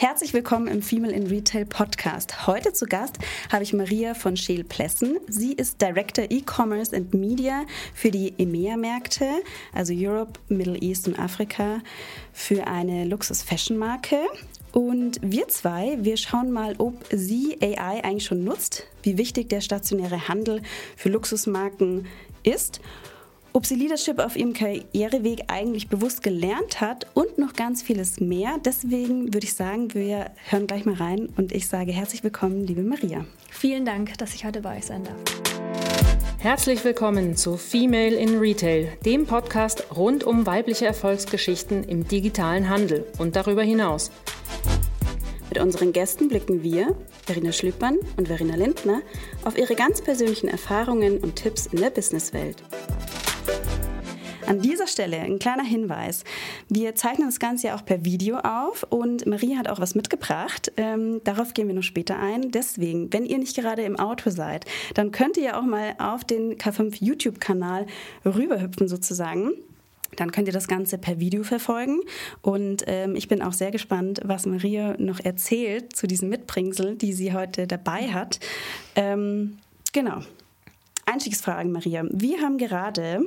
Herzlich willkommen im Female in Retail Podcast. Heute zu Gast habe ich Maria von Scheel-Plessen. Sie ist Director E-Commerce and Media für die EMEA-Märkte, also Europe, Middle East und Afrika, für eine Luxus-Fashion-Marke. Und wir zwei, wir schauen mal, ob sie AI eigentlich schon nutzt, wie wichtig der stationäre Handel für Luxusmarken ist ob sie Leadership auf ihrem Karriereweg eigentlich bewusst gelernt hat und noch ganz vieles mehr. Deswegen würde ich sagen, wir hören gleich mal rein und ich sage herzlich willkommen, liebe Maria. Vielen Dank, dass ich heute bei euch sein darf. Herzlich willkommen zu Female in Retail, dem Podcast rund um weibliche Erfolgsgeschichten im digitalen Handel und darüber hinaus. Mit unseren Gästen blicken wir, Verena Schlüppern und Verena Lindner, auf ihre ganz persönlichen Erfahrungen und Tipps in der Businesswelt. An dieser Stelle ein kleiner Hinweis. Wir zeichnen das Ganze ja auch per Video auf und Marie hat auch was mitgebracht. Ähm, darauf gehen wir noch später ein. Deswegen, wenn ihr nicht gerade im Auto seid, dann könnt ihr auch mal auf den K5 YouTube-Kanal rüberhüpfen sozusagen. Dann könnt ihr das Ganze per Video verfolgen. Und ähm, ich bin auch sehr gespannt, was Maria noch erzählt zu diesem Mitbringsel, die sie heute dabei hat. Ähm, genau. Einstiegsfragen, Maria. Wir haben gerade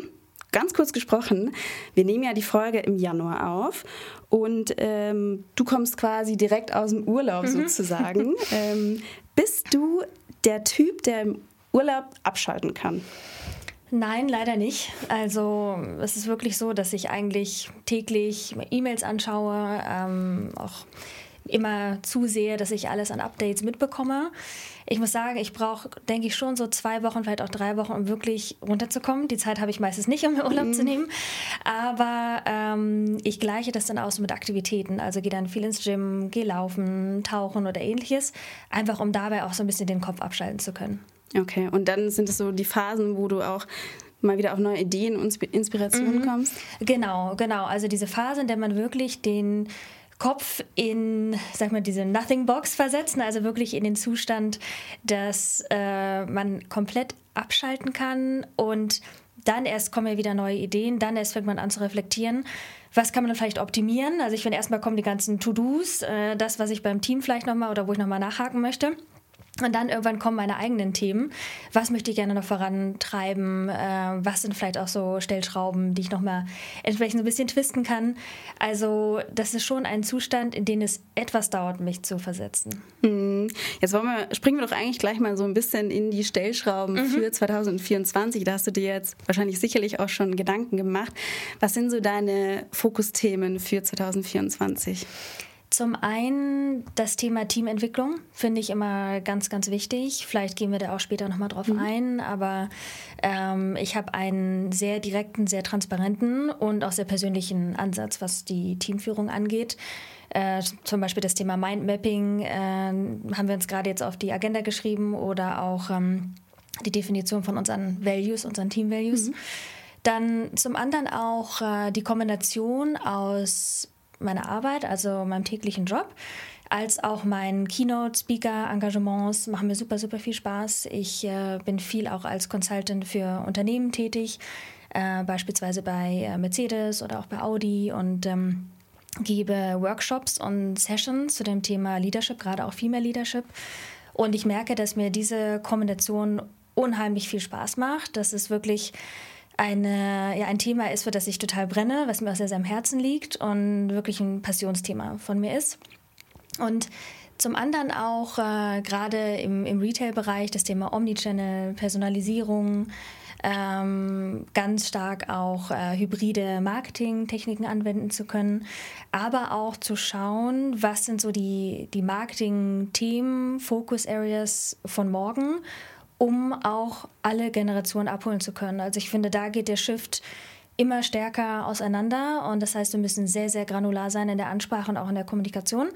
ganz kurz gesprochen, wir nehmen ja die Folge im Januar auf und ähm, du kommst quasi direkt aus dem Urlaub mhm. sozusagen. ähm, bist du der Typ, der im Urlaub abschalten kann? Nein, leider nicht. Also es ist wirklich so, dass ich eigentlich täglich E-Mails anschaue, ähm, auch immer zusehe, dass ich alles an Updates mitbekomme. Ich muss sagen, ich brauche, denke ich, schon so zwei Wochen, vielleicht auch drei Wochen, um wirklich runterzukommen. Die Zeit habe ich meistens nicht, um mir Urlaub mhm. zu nehmen. Aber ähm, ich gleiche das dann aus mit Aktivitäten. Also gehe dann viel ins Gym, gehe laufen, tauchen oder ähnliches. Einfach um dabei auch so ein bisschen den Kopf abschalten zu können. Okay, und dann sind es so die Phasen, wo du auch mal wieder auf neue Ideen und Inspirationen mhm. kommst? Genau, genau. Also diese Phase, in der man wirklich den Kopf in, sag mal, diese Nothing Box versetzen, also wirklich in den Zustand, dass äh, man komplett abschalten kann und dann erst kommen ja wieder neue Ideen, dann erst fängt man an zu reflektieren. Was kann man dann vielleicht optimieren? Also ich finde, erstmal kommen die ganzen To-Dos, äh, das, was ich beim Team vielleicht nochmal oder wo ich nochmal nachhaken möchte. Und dann irgendwann kommen meine eigenen Themen. Was möchte ich gerne noch vorantreiben? Äh, was sind vielleicht auch so Stellschrauben, die ich nochmal entsprechend ein bisschen twisten kann? Also, das ist schon ein Zustand, in dem es etwas dauert, mich zu versetzen. Hm. Jetzt wollen wir, springen wir doch eigentlich gleich mal so ein bisschen in die Stellschrauben mhm. für 2024. Da hast du dir jetzt wahrscheinlich sicherlich auch schon Gedanken gemacht. Was sind so deine Fokusthemen für 2024? Zum einen das Thema Teamentwicklung finde ich immer ganz, ganz wichtig. Vielleicht gehen wir da auch später nochmal drauf mhm. ein, aber ähm, ich habe einen sehr direkten, sehr transparenten und auch sehr persönlichen Ansatz, was die Teamführung angeht. Äh, zum Beispiel das Thema Mindmapping äh, haben wir uns gerade jetzt auf die Agenda geschrieben oder auch ähm, die Definition von unseren Values, unseren Team-Values. Mhm. Dann zum anderen auch äh, die Kombination aus meiner Arbeit, also meinem täglichen Job, als auch meinen Keynote-Speaker-Engagements machen mir super, super viel Spaß. Ich äh, bin viel auch als Consultant für Unternehmen tätig, äh, beispielsweise bei äh, Mercedes oder auch bei Audi und ähm, gebe Workshops und Sessions zu dem Thema Leadership, gerade auch Female Leadership. Und ich merke, dass mir diese Kombination unheimlich viel Spaß macht. Das ist wirklich eine, ja, ein Thema ist, für das ich total brenne, was mir auch sehr, sehr am Herzen liegt und wirklich ein Passionsthema von mir ist. Und zum anderen auch äh, gerade im, im Retail-Bereich das Thema Omnichannel, Personalisierung, ähm, ganz stark auch äh, hybride Marketing-Techniken anwenden zu können, aber auch zu schauen, was sind so die, die Marketing-Themen, Focus-Areas von morgen um auch alle Generationen abholen zu können. Also ich finde, da geht der Shift immer stärker auseinander und das heißt, wir müssen sehr, sehr granular sein in der Ansprache und auch in der Kommunikation.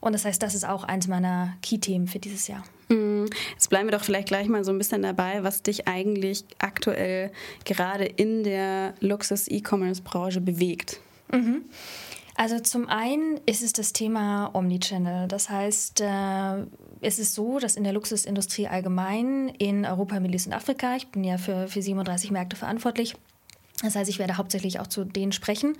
Und das heißt, das ist auch eins meiner Key-Themen für dieses Jahr. Mhm. Jetzt bleiben wir doch vielleicht gleich mal so ein bisschen dabei, was dich eigentlich aktuell gerade in der Luxus-E-Commerce-Branche bewegt. Mhm. Also zum einen ist es das Thema Omnichannel. Das heißt, äh, es ist so, dass in der Luxusindustrie allgemein in Europa, Middle East und Afrika, ich bin ja für, für 37 Märkte verantwortlich, Das heißt, ich werde hauptsächlich auch zu denen sprechen.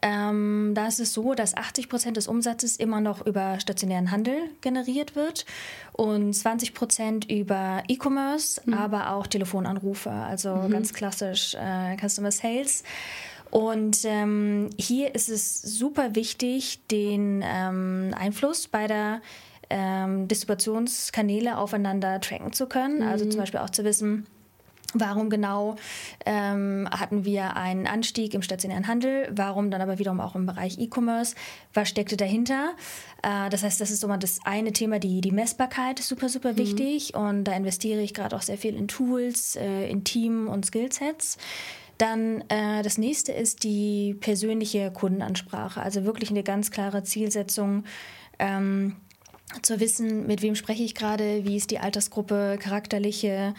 Ähm, da ist es so, dass 80 Prozent des Umsatzes immer noch über stationären Handel generiert wird und 20 Prozent über E-Commerce, mhm. aber auch Telefonanrufe, also mhm. ganz klassisch äh, Customer Sales. Und ähm, hier ist es super wichtig, den ähm, Einfluss beider ähm, Distributionskanäle aufeinander tracken zu können. Also mhm. Also zum Beispiel auch zu wissen, Warum genau ähm, hatten wir einen Anstieg im stationären Handel? Warum dann aber wiederum auch im Bereich E-Commerce? Was steckte dahinter? Äh, das heißt, das ist so mal das eine Thema, die, die Messbarkeit ist super, super mhm. wichtig. Und da investiere ich gerade auch sehr viel in Tools, äh, in Team und Skillsets. Dann äh, das nächste ist die persönliche Kundenansprache, also wirklich eine ganz klare Zielsetzung. Ähm, zu wissen, mit wem spreche ich gerade, wie ist die Altersgruppe, charakterliche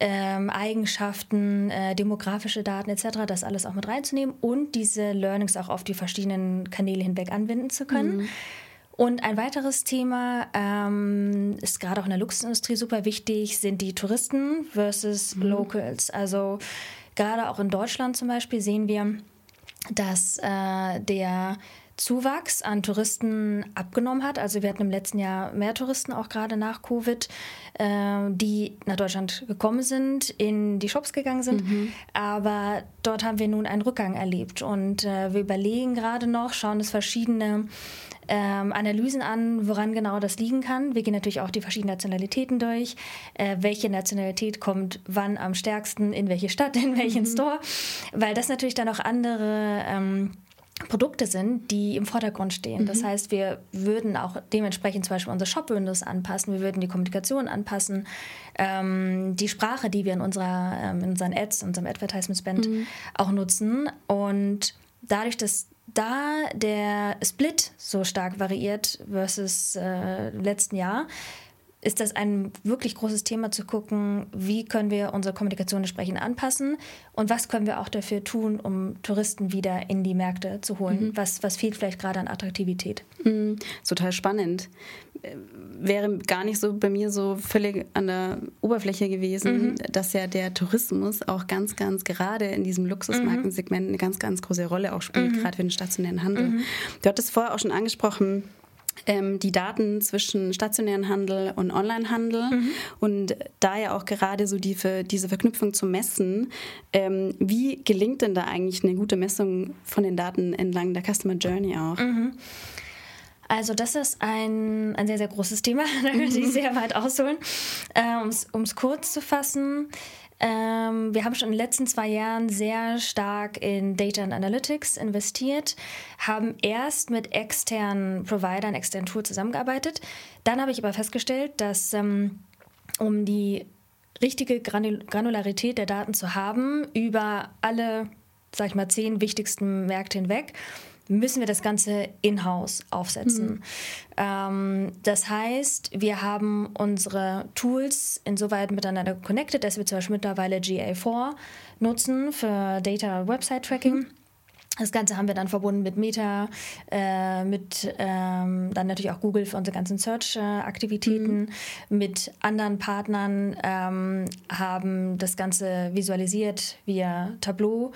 ähm, Eigenschaften, äh, demografische Daten etc., das alles auch mit reinzunehmen und diese Learnings auch auf die verschiedenen Kanäle hinweg anwenden zu können. Mhm. Und ein weiteres Thema ähm, ist gerade auch in der Luxusindustrie super wichtig, sind die Touristen versus mhm. Locals. Also gerade auch in Deutschland zum Beispiel sehen wir, dass äh, der Zuwachs an Touristen abgenommen hat. Also wir hatten im letzten Jahr mehr Touristen, auch gerade nach Covid, äh, die nach Deutschland gekommen sind, in die Shops gegangen sind. Mhm. Aber dort haben wir nun einen Rückgang erlebt. Und äh, wir überlegen gerade noch, schauen uns verschiedene ähm, Analysen an, woran genau das liegen kann. Wir gehen natürlich auch die verschiedenen Nationalitäten durch. Äh, welche Nationalität kommt wann am stärksten, in welche Stadt, in welchen mhm. Store. Weil das natürlich dann auch andere ähm, Produkte sind, die im Vordergrund stehen. Mhm. Das heißt, wir würden auch dementsprechend zum Beispiel unsere Shop-Windows anpassen, wir würden die Kommunikation anpassen, ähm, die Sprache, die wir in, unserer, ähm, in unseren Ads, in unserem Advertisement-Spend mhm. auch nutzen. Und dadurch, dass da der Split so stark variiert versus äh, letzten Jahr, ist das ein wirklich großes Thema zu gucken, wie können wir unsere Kommunikation entsprechend anpassen und was können wir auch dafür tun, um Touristen wieder in die Märkte zu holen. Mhm. Was, was fehlt vielleicht gerade an Attraktivität? Mhm. Total spannend. Wäre gar nicht so bei mir so völlig an der Oberfläche gewesen, mhm. dass ja der Tourismus auch ganz, ganz gerade in diesem Luxusmarkensegment eine ganz, ganz große Rolle auch spielt, mhm. gerade für den stationären Handel. Mhm. Du hattest vorher auch schon angesprochen, ähm, die Daten zwischen stationären Handel und Onlinehandel mhm. und da ja auch gerade so die, diese Verknüpfung zu messen. Ähm, wie gelingt denn da eigentlich eine gute Messung von den Daten entlang der Customer Journey auch? Mhm. Also das ist ein, ein sehr, sehr großes Thema, da könnte ich mhm. sehr weit ausholen. Äh, um es kurz zu fassen, ähm, wir haben schon in den letzten zwei Jahren sehr stark in Data and Analytics investiert, haben erst mit externen Providern, externen Tools zusammengearbeitet. Dann habe ich aber festgestellt, dass ähm, um die richtige Granularität der Daten zu haben über alle, sag ich mal, zehn wichtigsten Märkte hinweg, müssen wir das Ganze in-house aufsetzen. Mhm. Ähm, das heißt, wir haben unsere Tools insoweit miteinander connected, dass wir zum Beispiel mittlerweile GA4 nutzen für Data Website Tracking. Mhm. Das Ganze haben wir dann verbunden mit Meta, äh, mit ähm, dann natürlich auch Google für unsere ganzen Search-Aktivitäten, mhm. mit anderen Partnern, ähm, haben das Ganze visualisiert via Tableau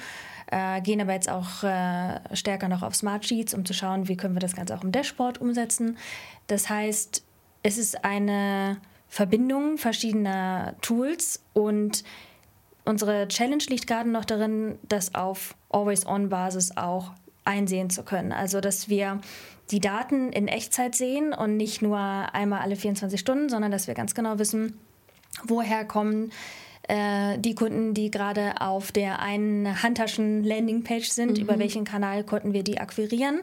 äh, gehen aber jetzt auch äh, stärker noch auf Smart Sheets, um zu schauen, wie können wir das Ganze auch im Dashboard umsetzen. Das heißt, es ist eine Verbindung verschiedener Tools und unsere Challenge liegt gerade noch darin, das auf Always-On-Basis auch einsehen zu können. Also, dass wir die Daten in Echtzeit sehen und nicht nur einmal alle 24 Stunden, sondern dass wir ganz genau wissen, woher kommen äh, die Kunden, die gerade auf der einen Handtaschen-Landingpage sind, mhm. über welchen Kanal konnten wir die akquirieren.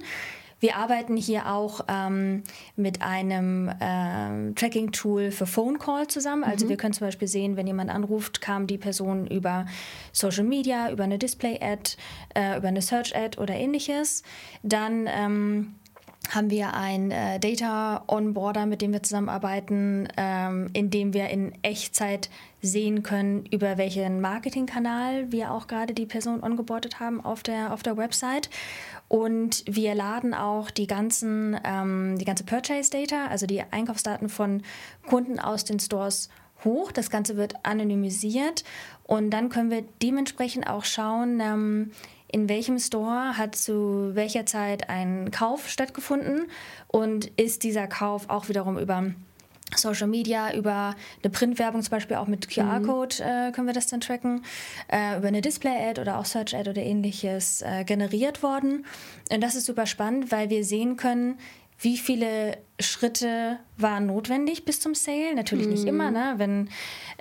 Wir arbeiten hier auch ähm, mit einem äh, Tracking-Tool für Phone Call zusammen. Also mhm. wir können zum Beispiel sehen, wenn jemand anruft, kam die Person über Social Media, über eine Display-Ad, äh, über eine Search-Ad oder ähnliches. Dann ähm, haben wir ein äh, Data Onboarder, mit dem wir zusammenarbeiten, ähm, in dem wir in Echtzeit sehen können, über welchen Marketingkanal wir auch gerade die Person ongeboardet haben auf der, auf der Website. Und wir laden auch die ganzen, ähm, die ganze Purchase Data, also die Einkaufsdaten von Kunden aus den Stores hoch. Das Ganze wird anonymisiert und dann können wir dementsprechend auch schauen, ähm, in welchem Store hat zu welcher Zeit ein Kauf stattgefunden und ist dieser Kauf auch wiederum über Social Media, über eine Printwerbung zum Beispiel auch mit QR-Code mhm. äh, können wir das dann tracken, äh, über eine Display-Ad oder auch Search-Ad oder ähnliches äh, generiert worden. Und das ist super spannend, weil wir sehen können, wie viele Schritte waren notwendig bis zum Sale? Natürlich nicht immer, mhm. ne? Wenn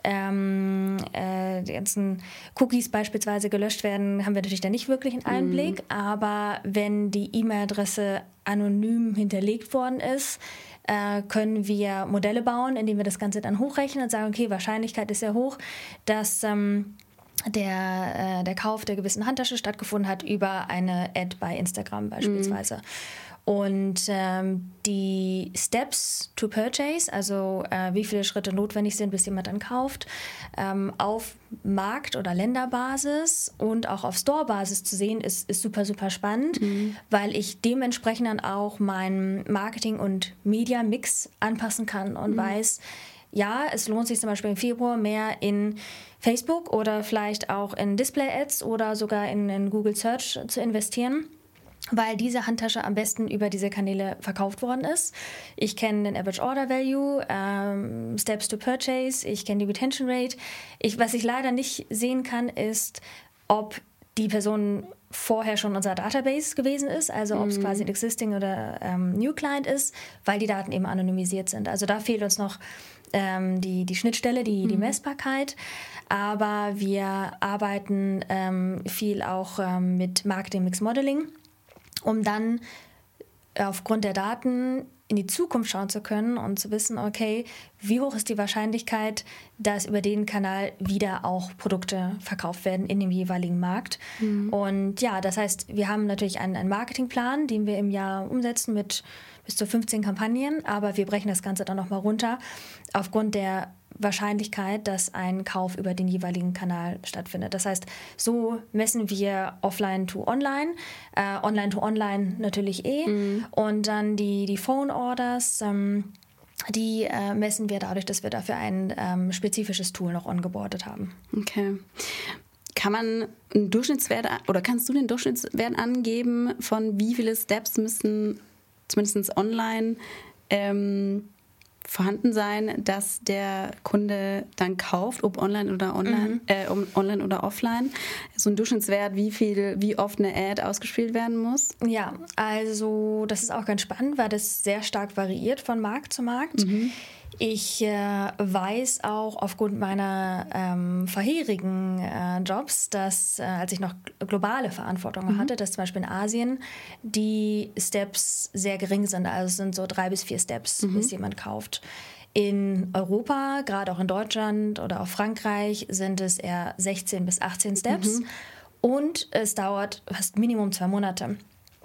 ähm, äh, die ganzen Cookies beispielsweise gelöscht werden, haben wir natürlich da nicht wirklich einen Einblick. Mhm. Aber wenn die E-Mail-Adresse anonym hinterlegt worden ist, äh, können wir Modelle bauen, indem wir das Ganze dann hochrechnen und sagen, okay, Wahrscheinlichkeit ist sehr hoch, dass ähm, der, äh, der Kauf der gewissen Handtasche stattgefunden hat über eine Ad bei Instagram beispielsweise. Mhm. Und ähm, die Steps to Purchase, also äh, wie viele Schritte notwendig sind, bis jemand dann kauft, ähm, auf Markt- oder Länderbasis und auch auf Storebasis zu sehen, ist, ist super, super spannend, mhm. weil ich dementsprechend dann auch meinen Marketing- und Media-Mix anpassen kann und mhm. weiß, ja, es lohnt sich zum Beispiel im Februar mehr in Facebook oder vielleicht auch in Display-Ads oder sogar in, in Google Search zu investieren weil diese Handtasche am besten über diese Kanäle verkauft worden ist. Ich kenne den Average Order Value, ähm, Steps to Purchase, ich kenne die Retention Rate. Ich, was ich leider nicht sehen kann, ist, ob die Person vorher schon unser Database gewesen ist, also ob es mm. quasi ein Existing oder ähm, New Client ist, weil die Daten eben anonymisiert sind. Also da fehlt uns noch ähm, die, die Schnittstelle, die, mm. die mhm. Messbarkeit. Aber wir arbeiten ähm, viel auch ähm, mit Marketing Mix Modeling um dann aufgrund der Daten in die Zukunft schauen zu können und zu wissen, okay, wie hoch ist die Wahrscheinlichkeit, dass über den Kanal wieder auch Produkte verkauft werden in dem jeweiligen Markt. Mhm. Und ja, das heißt, wir haben natürlich einen, einen Marketingplan, den wir im Jahr umsetzen mit bis zu 15 Kampagnen, aber wir brechen das Ganze dann nochmal runter aufgrund der Wahrscheinlichkeit, dass ein Kauf über den jeweiligen Kanal stattfindet. Das heißt, so messen wir offline to online, äh, online to online natürlich eh mhm. und dann die, die Phone Orders. Ähm, die äh, messen wir dadurch, dass wir dafür ein ähm, spezifisches Tool noch ongeboardet haben. Okay. Kann man einen Durchschnittswert oder kannst du den Durchschnittswert angeben, von wie viele Steps müssen zumindest online ähm, vorhanden sein, dass der Kunde dann kauft, ob online oder online, mhm. äh, online oder offline. So ein Durchschnittswert, wie viel, wie oft eine Ad ausgespielt werden muss? Ja, also das ist auch ganz spannend, weil das sehr stark variiert von Markt zu Markt. Mhm. Ich äh, weiß auch aufgrund meiner ähm, vorherigen äh, Jobs, dass äh, als ich noch globale Verantwortung mhm. hatte, dass zum Beispiel in Asien die Steps sehr gering sind. Also es sind so drei bis vier Steps, mhm. bis jemand kauft. In Europa, gerade auch in Deutschland oder auch Frankreich, sind es eher 16 bis 18 Steps. Mhm. Und es dauert fast Minimum zwei Monate.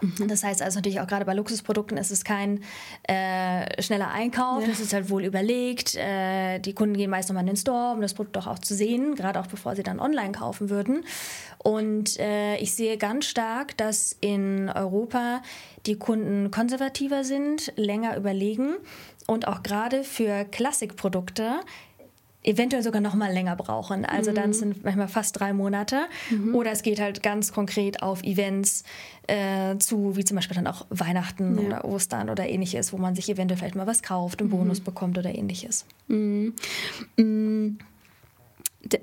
Mhm. Das heißt also natürlich auch gerade bei Luxusprodukten ist es kein äh, schneller Einkauf, ja. das ist halt wohl überlegt. Äh, die Kunden gehen meist nochmal in den Store, um das Produkt auch, auch zu sehen, gerade auch bevor sie dann online kaufen würden. Und äh, ich sehe ganz stark, dass in Europa die Kunden konservativer sind, länger überlegen und auch gerade für Klassikprodukte eventuell sogar noch mal länger brauchen. Also mhm. dann sind manchmal fast drei Monate. Mhm. Oder es geht halt ganz konkret auf Events äh, zu, wie zum Beispiel dann auch Weihnachten ja. oder Ostern oder ähnliches, wo man sich eventuell vielleicht mal was kauft, einen mhm. Bonus bekommt oder ähnliches.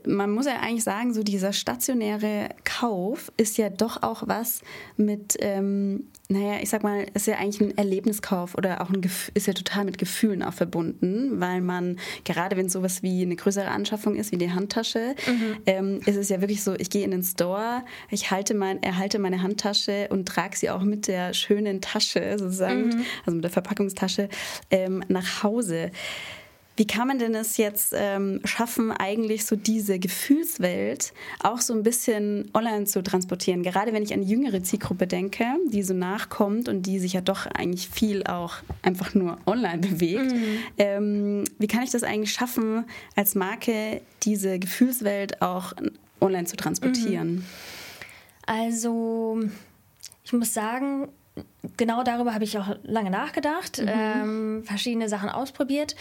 Man muss ja eigentlich sagen, so dieser stationäre Kauf ist ja doch auch was mit, ähm, naja, ich sag mal, ist ja eigentlich ein Erlebniskauf oder auch ein Gef ist ja total mit Gefühlen auch verbunden, weil man, gerade wenn es sowas wie eine größere Anschaffung ist, wie die Handtasche, mhm. ähm, ist es ja wirklich so, ich gehe in den Store, ich halte mein, erhalte meine Handtasche und trage sie auch mit der schönen Tasche sozusagen, mhm. also mit der Verpackungstasche, ähm, nach Hause. Wie kann man denn es jetzt ähm, schaffen, eigentlich so diese Gefühlswelt auch so ein bisschen online zu transportieren? Gerade wenn ich an die jüngere Zielgruppe denke, die so nachkommt und die sich ja doch eigentlich viel auch einfach nur online bewegt. Mhm. Ähm, wie kann ich das eigentlich schaffen, als Marke diese Gefühlswelt auch online zu transportieren? Mhm. Also, ich muss sagen, genau darüber habe ich auch lange nachgedacht, mhm. ähm, verschiedene Sachen ausprobiert.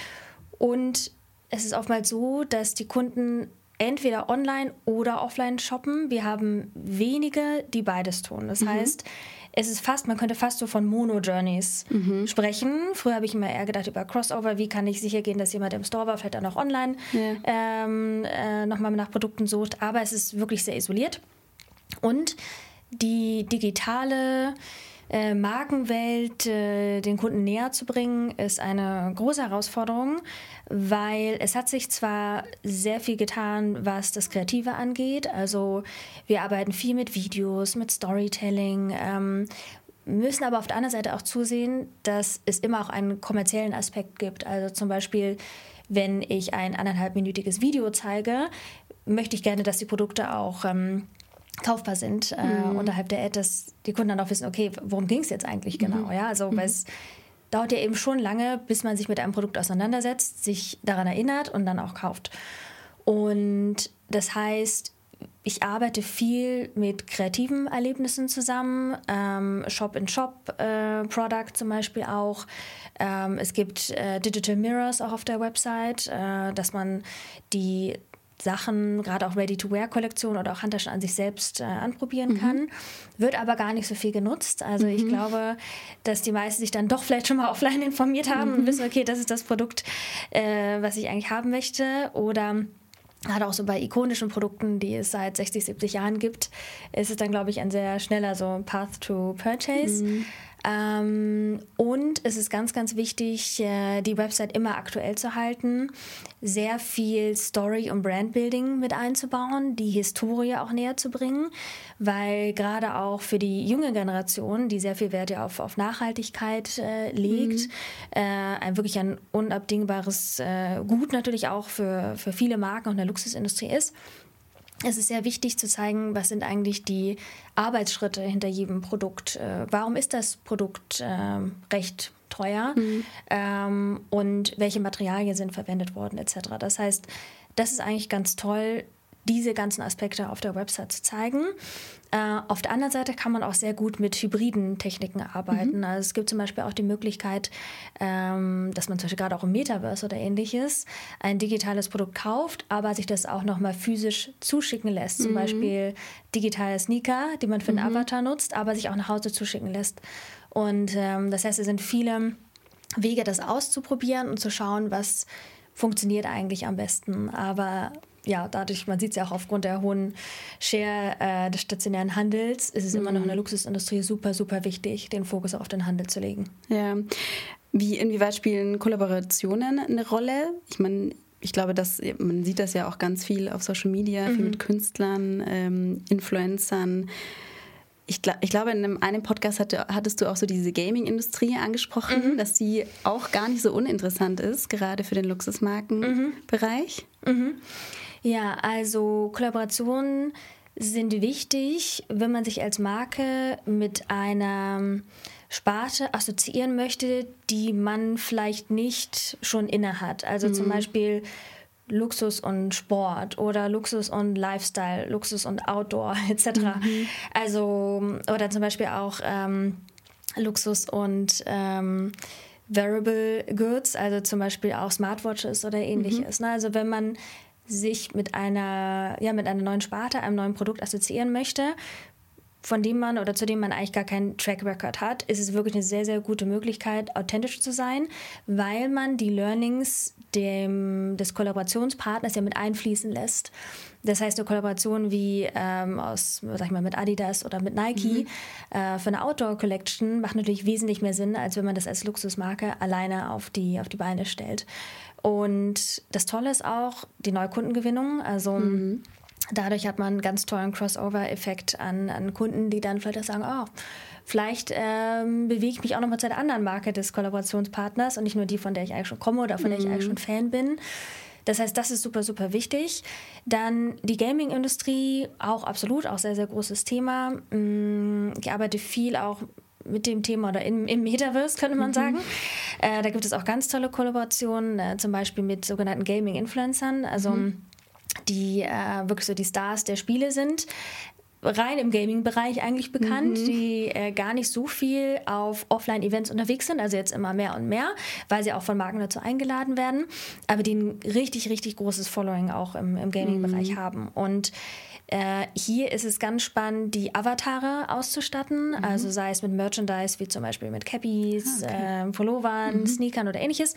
Und es ist oftmals so, dass die Kunden entweder online oder offline shoppen. Wir haben wenige, die beides tun. Das mhm. heißt, es ist fast, man könnte fast so von Mono-Journeys mhm. sprechen. Früher habe ich immer eher gedacht über Crossover, wie kann ich sicher gehen, dass jemand im Store war, vielleicht dann auch online ja. ähm, äh, nochmal nach Produkten sucht. Aber es ist wirklich sehr isoliert. Und die digitale äh, Markenwelt äh, den Kunden näher zu bringen, ist eine große Herausforderung, weil es hat sich zwar sehr viel getan, was das Kreative angeht. Also wir arbeiten viel mit Videos, mit Storytelling. Ähm, müssen aber auf der anderen Seite auch zusehen, dass es immer auch einen kommerziellen Aspekt gibt. Also zum Beispiel, wenn ich ein anderthalbminütiges Video zeige, möchte ich gerne, dass die Produkte auch ähm, kaufbar sind äh, mhm. unterhalb der Ad, dass die Kunden dann auch wissen, okay, worum ging es jetzt eigentlich genau? Mhm. Ja, also mhm. weil es dauert ja eben schon lange, bis man sich mit einem Produkt auseinandersetzt, sich daran erinnert und dann auch kauft. Und das heißt, ich arbeite viel mit kreativen Erlebnissen zusammen, ähm, Shop-in-Shop-Product äh, zum Beispiel auch. Ähm, es gibt äh, Digital Mirrors auch auf der Website, äh, dass man die Sachen, gerade auch Ready-to-Wear-Kollektionen oder auch Handtaschen an sich selbst äh, anprobieren mhm. kann. Wird aber gar nicht so viel genutzt. Also mhm. ich glaube, dass die meisten sich dann doch vielleicht schon mal offline informiert haben mhm. und wissen, okay, das ist das Produkt, äh, was ich eigentlich haben möchte. Oder gerade auch so bei ikonischen Produkten, die es seit 60, 70 Jahren gibt, ist es dann, glaube ich, ein sehr schneller so Path to Purchase. Mhm. Ähm, und es ist ganz, ganz wichtig, äh, die Website immer aktuell zu halten, sehr viel Story und Brandbuilding mit einzubauen, die Historie auch näher zu bringen, weil gerade auch für die junge Generation, die sehr viel Wert ja auf, auf Nachhaltigkeit äh, legt, mhm. äh, ein wirklich ein unabdingbares äh, Gut natürlich auch für, für viele Marken und der Luxusindustrie ist es ist sehr wichtig zu zeigen, was sind eigentlich die Arbeitsschritte hinter jedem Produkt. Äh, warum ist das Produkt äh, recht teuer mhm. ähm, und welche Materialien sind verwendet worden etc. Das heißt, das ist eigentlich ganz toll, diese ganzen Aspekte auf der Website zu zeigen. Äh, auf der anderen Seite kann man auch sehr gut mit hybriden Techniken arbeiten. Mhm. Also es gibt zum Beispiel auch die Möglichkeit, ähm, dass man zum Beispiel gerade auch im Metaverse oder ähnliches ein digitales Produkt kauft, aber sich das auch nochmal physisch zuschicken lässt. Zum mhm. Beispiel digitale Sneaker, die man für einen mhm. Avatar nutzt, aber sich auch nach Hause zuschicken lässt. Und ähm, das heißt, es sind viele Wege, das auszuprobieren und zu schauen, was funktioniert eigentlich am besten. Aber ja, dadurch, man sieht es ja auch aufgrund der hohen Share äh, des stationären Handels, ist es mhm. immer noch in der mhm. Luxusindustrie super, super wichtig, den Fokus auf den Handel zu legen. Ja. Wie, inwieweit spielen Kollaborationen eine Rolle? Ich meine, ich glaube, dass man sieht das ja auch ganz viel auf Social Media, mhm. viel mit Künstlern, ähm, Influencern. Ich, glaub, ich, glaube, in einem, einem Podcast hatte, hattest du auch so diese Gaming-Industrie angesprochen, mhm. dass die auch gar nicht so uninteressant ist, gerade für den Luxusmarkenbereich. Mhm. Mhm. Ja, also Kollaborationen sind wichtig, wenn man sich als Marke mit einer Sparte assoziieren möchte, die man vielleicht nicht schon inne hat. Also mhm. zum Beispiel Luxus und Sport oder Luxus und Lifestyle, Luxus und Outdoor etc. Mhm. Also oder zum Beispiel auch ähm, Luxus und ähm, Wearable Goods, also zum Beispiel auch Smartwatches oder ähnliches. Mhm. Also wenn man sich mit einer, ja, mit einer neuen Sparte, einem neuen Produkt assoziieren möchte, von dem man oder zu dem man eigentlich gar keinen Track Record hat, ist es wirklich eine sehr, sehr gute Möglichkeit, authentisch zu sein, weil man die Learnings dem, des Kollaborationspartners ja mit einfließen lässt. Das heißt, eine Kollaboration wie ähm, aus, sag ich mal, mit Adidas oder mit Nike mhm. äh, für eine Outdoor Collection macht natürlich wesentlich mehr Sinn, als wenn man das als Luxusmarke alleine auf die, auf die Beine stellt. Und das Tolle ist auch die Neukundengewinnung. Also mhm. dadurch hat man einen ganz tollen Crossover-Effekt an, an Kunden, die dann vielleicht sagen, oh, vielleicht ähm, bewege ich mich auch nochmal zu einer anderen Marke des Kollaborationspartners und nicht nur die, von der ich eigentlich schon komme oder von der ich eigentlich mhm. schon Fan bin. Das heißt, das ist super, super wichtig. Dann die Gaming-Industrie, auch absolut, auch sehr, sehr großes Thema. Mm, ich arbeite viel auch mit dem Thema oder im, im Metaverse, könnte man mhm. sagen. Äh, da gibt es auch ganz tolle Kollaborationen, äh, zum Beispiel mit sogenannten Gaming-Influencern, also mhm. die äh, wirklich so die Stars der Spiele sind. rein im Gaming-Bereich eigentlich bekannt, Mhm. die äh, gar nicht so viel auf Offline-Events unterwegs sind, also jetzt immer mehr und mehr, weil sie auch von Marken dazu eingeladen werden, aber die ein richtig, richtig großes Following auch im, im Gaming-Bereich Mhm. haben. Und äh, hier ist es ganz spannend, die Avatare auszustatten, Mhm. also sei es mit Merchandise, wie zum Beispiel mit Cappies, Ah, äh, Pullovern, Mhm. Sneakern oder ähnliches,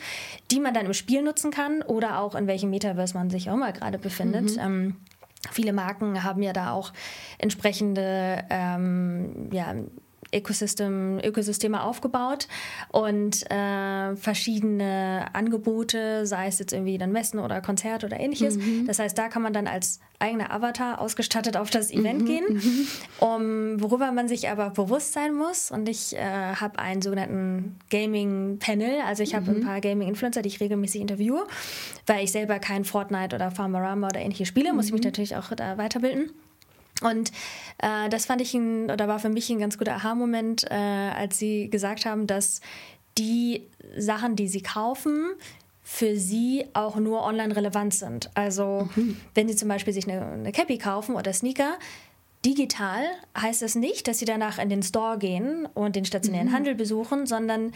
die man dann im Spiel nutzen kann oder auch in welchem Metaverse man sich auch immer gerade befindet. Mhm. Ähm, Viele Marken haben ja da auch entsprechende ähm, ja, Ecosystem, Ökosysteme aufgebaut und äh, verschiedene Angebote, sei es jetzt irgendwie dann Messen oder Konzerte oder ähnliches. Das heißt, da kann man dann als eigener Avatar ausgestattet auf das Event gehen, um, worüber man sich aber bewusst sein muss. Und ich äh, habe einen sogenannten Gaming-Panel, also ich habe ein paar Gaming-Influencer, die ich regelmäßig interviewe, weil ich selber kein Fortnite oder Farmerama oder ähnliche spiele, muss ich mich natürlich auch da weiterbilden. Und äh, das fand ich ein, oder war für mich ein ganz guter Aha-Moment, äh, als sie gesagt haben, dass die Sachen, die sie kaufen, für sie auch nur online relevant sind. Also wenn sie zum Beispiel sich eine, eine Cappy kaufen oder Sneaker, digital heißt das nicht, dass sie danach in den Store gehen und den stationären Handel besuchen, sondern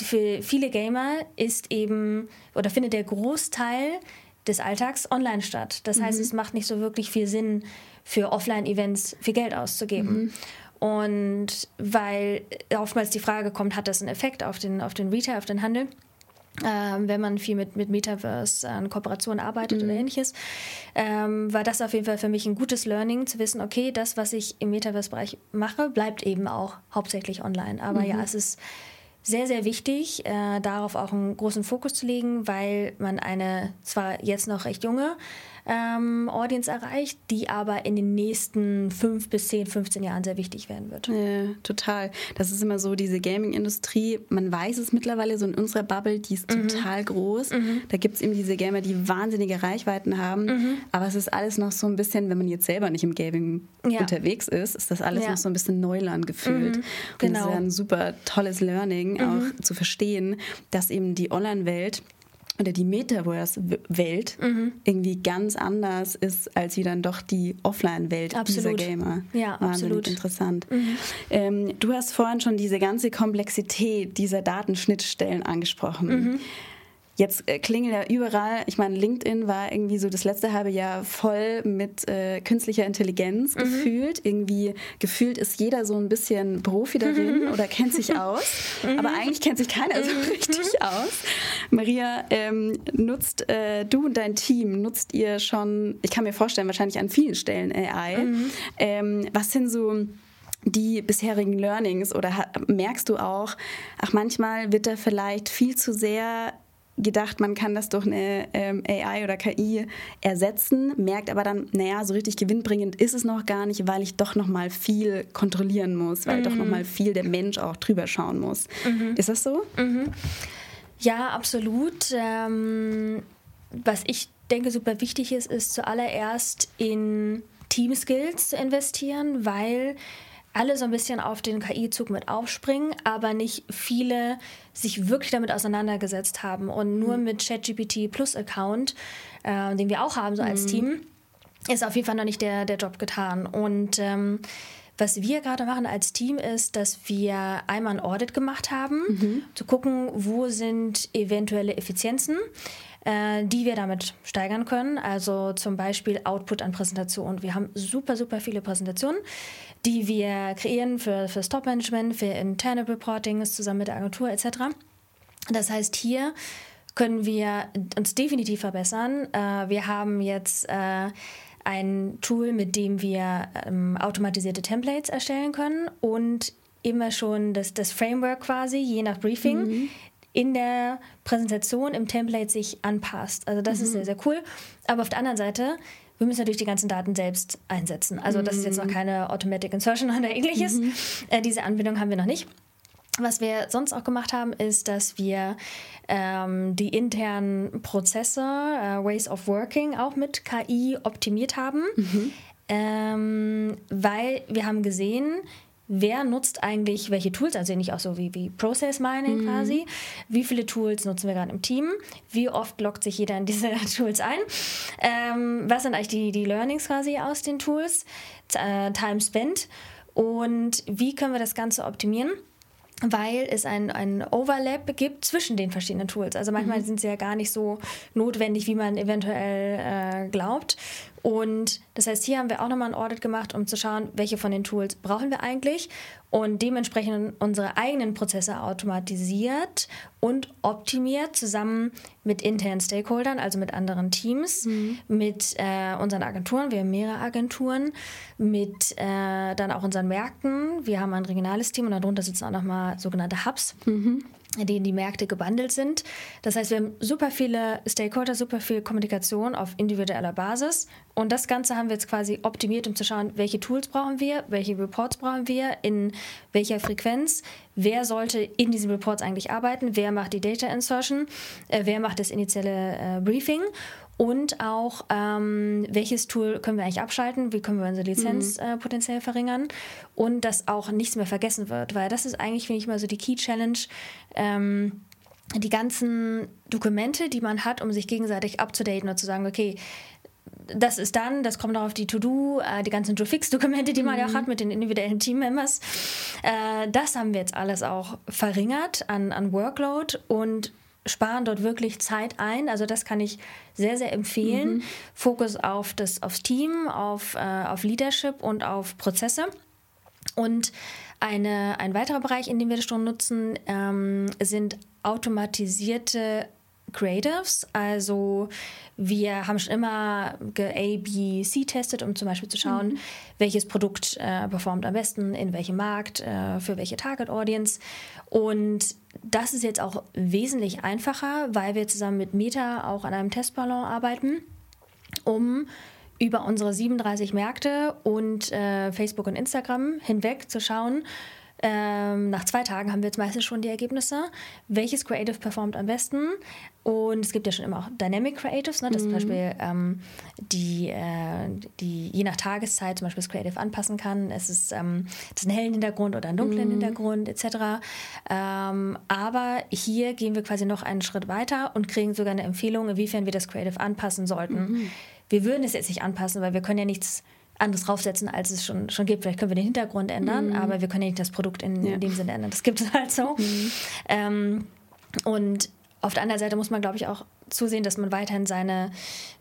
für viele Gamer ist eben oder findet der Großteil des Alltags online statt. Das heißt, es macht nicht so wirklich viel Sinn, für Offline-Events viel Geld auszugeben. Und weil oftmals die Frage kommt, hat das einen Effekt auf den, auf den Retail, auf den Handel? Ähm, wenn man viel mit, mit Metaverse an Kooperationen arbeitet oder ähnliches, ähm, war das auf jeden Fall für mich ein gutes Learning, zu wissen, okay, das, was ich im Metaverse-Bereich mache, bleibt eben auch hauptsächlich online. Aber ja, es ist sehr, sehr wichtig, äh, darauf auch einen großen Fokus zu legen, weil man eine zwar jetzt noch recht junge ähm, Audience erreicht, die aber in den nächsten fünf bis zehn, 15 Jahren sehr wichtig werden wird. Ja, total. Das ist immer so, diese Gaming-Industrie, man weiß es mittlerweile, so in unserer Bubble, die ist Mhm. total groß. Da gibt es eben diese Gamer, die wahnsinnige Reichweiten haben. Mhm. Aber es ist alles noch so ein bisschen, wenn man jetzt selber nicht im Gaming Ja. unterwegs ist, ist das alles Ja. noch so ein bisschen Neuland gefühlt. Und das Genau. ist ja ein super tolles Learning, auch zu verstehen, dass eben die Online-Welt oder die Metaverse-Welt Mhm. irgendwie ganz anders ist als wie dann doch die Offline-Welt dieser. Gamer. Ja, Wahnsinnig absolut. interessant. Ähm, du hast vorhin schon diese ganze Komplexität dieser Datenschnittstellen angesprochen. Jetzt äh, klingelt ja überall, ich meine, LinkedIn war irgendwie so das letzte halbe Jahr voll mit äh, künstlicher Intelligenz gefühlt. Irgendwie gefühlt ist jeder so ein bisschen Profi darin oder kennt sich aus. Aber eigentlich kennt sich keiner so richtig aus. Maria, ähm, nutzt äh, du und dein Team, nutzt ihr schon, ich kann mir vorstellen, wahrscheinlich an vielen Stellen AI. Ähm, was sind so die bisherigen Learnings oder merkst du auch, ach manchmal wird da vielleicht viel zu sehr gedacht, man kann das durch eine ähm, AI oder KI ersetzen, merkt aber dann, naja, so richtig gewinnbringend ist es noch gar nicht, weil ich doch noch mal viel kontrollieren muss, weil doch noch mal viel der Mensch auch drüber schauen muss. Ist das so? Ja, absolut. Ähm, was ich denke super wichtig ist, ist zuallererst in Team-Skills zu investieren, weil alle so ein bisschen auf den KI-Zug mit aufspringen, aber nicht viele sich wirklich damit auseinandergesetzt haben. Und nur mit ChatGPT Plus Account, äh, den wir auch haben so als Team, ist auf jeden Fall noch nicht der, der Job getan. Und ähm, was wir gerade machen als Team ist, dass wir einmal ein Audit gemacht haben, zu gucken, wo sind eventuelle Effizienzen, äh, die wir damit steigern können. Also zum Beispiel Output an Präsentationen. Wir haben super, super viele Präsentationen, die wir kreieren für, für das Top-Management, für interne Reportings zusammen mit der Agentur etc. Das heißt, hier können wir uns definitiv verbessern. Äh, wir haben jetzt äh, ein Tool, mit dem wir ähm, automatisierte Templates erstellen können und immer schon das, das Framework quasi, je nach Briefing, in der Präsentation im Template sich anpasst. Also das ist sehr, sehr cool. Aber auf der anderen Seite, wir müssen natürlich die ganzen Daten selbst einsetzen. Also das ist jetzt noch keine Automatic Insertion oder ähnliches. Äh, diese Anbindung haben wir noch nicht. Was wir sonst auch gemacht haben, ist, dass wir ähm, die internen Prozesse, äh, Ways of Working, auch mit KI optimiert haben, ähm, weil wir haben gesehen, wer nutzt eigentlich welche Tools, also nicht auch so wie, wie Process Mining mhm. quasi. Wie viele Tools nutzen wir gerade im Team? Wie oft loggt sich jeder in diese Tools ein? Ähm, was sind eigentlich die, die Learnings quasi aus den Tools? Äh, Time spent. Und wie können wir das Ganze optimieren? Weil es ein, ein Overlap gibt zwischen den verschiedenen Tools. Also manchmal mhm. sind sie ja gar nicht so notwendig, wie man eventuell äh, glaubt. Und das heißt, hier haben wir auch nochmal ein Audit gemacht, um zu schauen, welche von den Tools brauchen wir eigentlich und dementsprechend unsere eigenen Prozesse automatisiert und optimiert zusammen mit internen Stakeholdern, also mit anderen Teams, mhm. mit äh, unseren Agenturen, wir haben mehrere Agenturen, mit äh, dann auch unseren Märkten. Wir haben ein regionales Team und darunter sitzen auch nochmal sogenannte Hubs. Mhm in denen die Märkte gebundelt sind. Das heißt, wir haben super viele Stakeholder, super viel Kommunikation auf individueller Basis. Und das Ganze haben wir jetzt quasi optimiert, um zu schauen, welche Tools brauchen wir, welche Reports brauchen wir, in welcher Frequenz, wer sollte in diesen Reports eigentlich arbeiten, wer macht die Data Insertion, äh, wer macht das initiale äh, Briefing und auch, ähm, welches Tool können wir eigentlich abschalten, wie können wir unsere Lizenz mhm. äh, potenziell verringern und dass auch nichts mehr vergessen wird, weil das ist eigentlich, finde ich mal, so die Key Challenge. Ähm, die ganzen Dokumente, die man hat, um sich gegenseitig abzudaten und zu sagen, okay, das ist dann, das kommt auch auf die To-Do, äh, die ganzen To-Fix-Dokumente, die man ja auch mhm. hat mit den individuellen Team-Members. Äh, das haben wir jetzt alles auch verringert an, an Workload und sparen dort wirklich Zeit ein. Also das kann ich sehr, sehr empfehlen. Mhm. Fokus auf das, aufs Team, auf, äh, auf Leadership und auf Prozesse. Und eine, ein weiterer Bereich, in dem wir das schon nutzen, ähm, sind automatisierte Creatives. Also wir haben schon immer A, B, C testet, um zum Beispiel zu schauen, mhm. welches Produkt äh, performt am besten, in welchem Markt, äh, für welche Target Audience. Und das ist jetzt auch wesentlich einfacher, weil wir zusammen mit Meta auch an einem Testballon arbeiten, um über unsere 37 Märkte und äh, Facebook und Instagram hinweg zu schauen, ähm, nach zwei Tagen haben wir jetzt meistens schon die Ergebnisse. Welches Creative performt am besten? Und es gibt ja schon immer auch Dynamic Creatives, ne, dass mhm. zum Beispiel ähm, die, äh, die je nach Tageszeit zum Beispiel das Creative anpassen kann. Es ist, ähm, das ist ein hellen Hintergrund oder einen dunklen mhm. Hintergrund etc. Ähm, aber hier gehen wir quasi noch einen Schritt weiter und kriegen sogar eine Empfehlung, inwiefern wir das Creative anpassen sollten. Mhm. Wir würden es jetzt nicht anpassen, weil wir können ja nichts anderes draufsetzen, als es schon, schon gibt. Vielleicht können wir den Hintergrund ändern, mhm. aber wir können ja nicht das Produkt in, ja. in dem Sinne ändern. Das gibt es halt so. Mhm. Ähm, und auf der anderen Seite muss man, glaube ich, auch zusehen, dass man weiterhin seine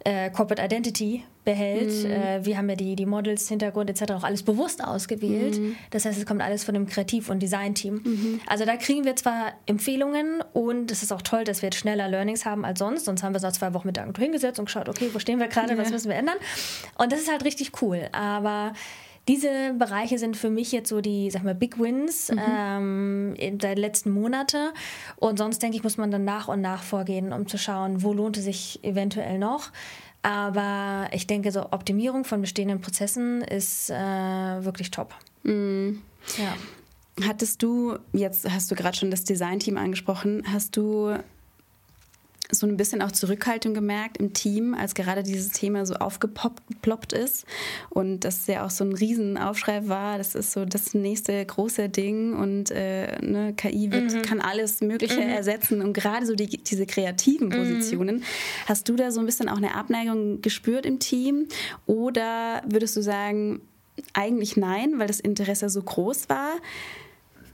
äh, Corporate Identity behält. Mhm. Äh, wir haben ja die, die Models, Hintergrund etc. auch alles bewusst ausgewählt. Mhm. Das heißt, es kommt alles von dem Kreativ- und Design-Team. Mhm. Also da kriegen wir zwar Empfehlungen und es ist auch toll, dass wir jetzt schneller Learnings haben als sonst. Sonst haben wir uns nach zwei Wochen mit der Agentur hingesetzt und geschaut, okay, wo stehen wir gerade, ja. was müssen wir ändern? Und das ist halt richtig cool. Aber diese Bereiche sind für mich jetzt so die, sag mal, Big Wins mhm. ähm, der letzten Monate. Und sonst denke ich, muss man dann nach und nach vorgehen, um zu schauen, wo lohnt es sich eventuell noch. Aber ich denke, so Optimierung von bestehenden Prozessen ist äh, wirklich top. Mhm. Ja. Hattest du, jetzt hast du gerade schon das Designteam angesprochen, hast du so ein bisschen auch Zurückhaltung gemerkt im Team, als gerade dieses Thema so aufgeploppt ist und das ja auch so ein Riesenaufschrei war. Das ist so das nächste große Ding und äh, ne, KI wird, mhm. kann alles Mögliche mhm. ersetzen und gerade so die, diese kreativen mhm. Positionen. Mhm. Hast du da so ein bisschen auch eine Abneigung gespürt im Team oder würdest du sagen, eigentlich nein, weil das Interesse so groß war?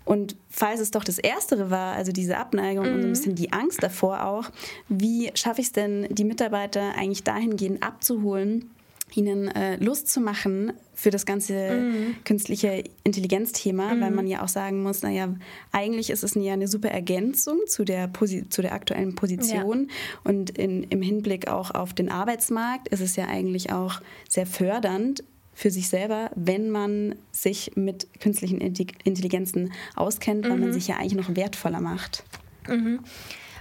Und falls es doch das Erstere war, also diese Abneigung mhm. und so ein mhm. bisschen die Angst davor auch, wie schaffe ich es denn, die Mitarbeiter eigentlich dahingehend abzuholen, ihnen äh, Lust zu machen für das ganze mhm. künstliche Intelligenzthema, mhm. weil man ja auch sagen muss, naja, eigentlich ist es ja eine super Ergänzung zu der, Posi zu der aktuellen Position ja. und in, im Hinblick auch auf den Arbeitsmarkt ist es ja eigentlich auch sehr fördernd, für sich selber, wenn man sich mit künstlichen Intelligenzen auskennt, weil mhm. man sich ja eigentlich noch wertvoller macht. Mhm.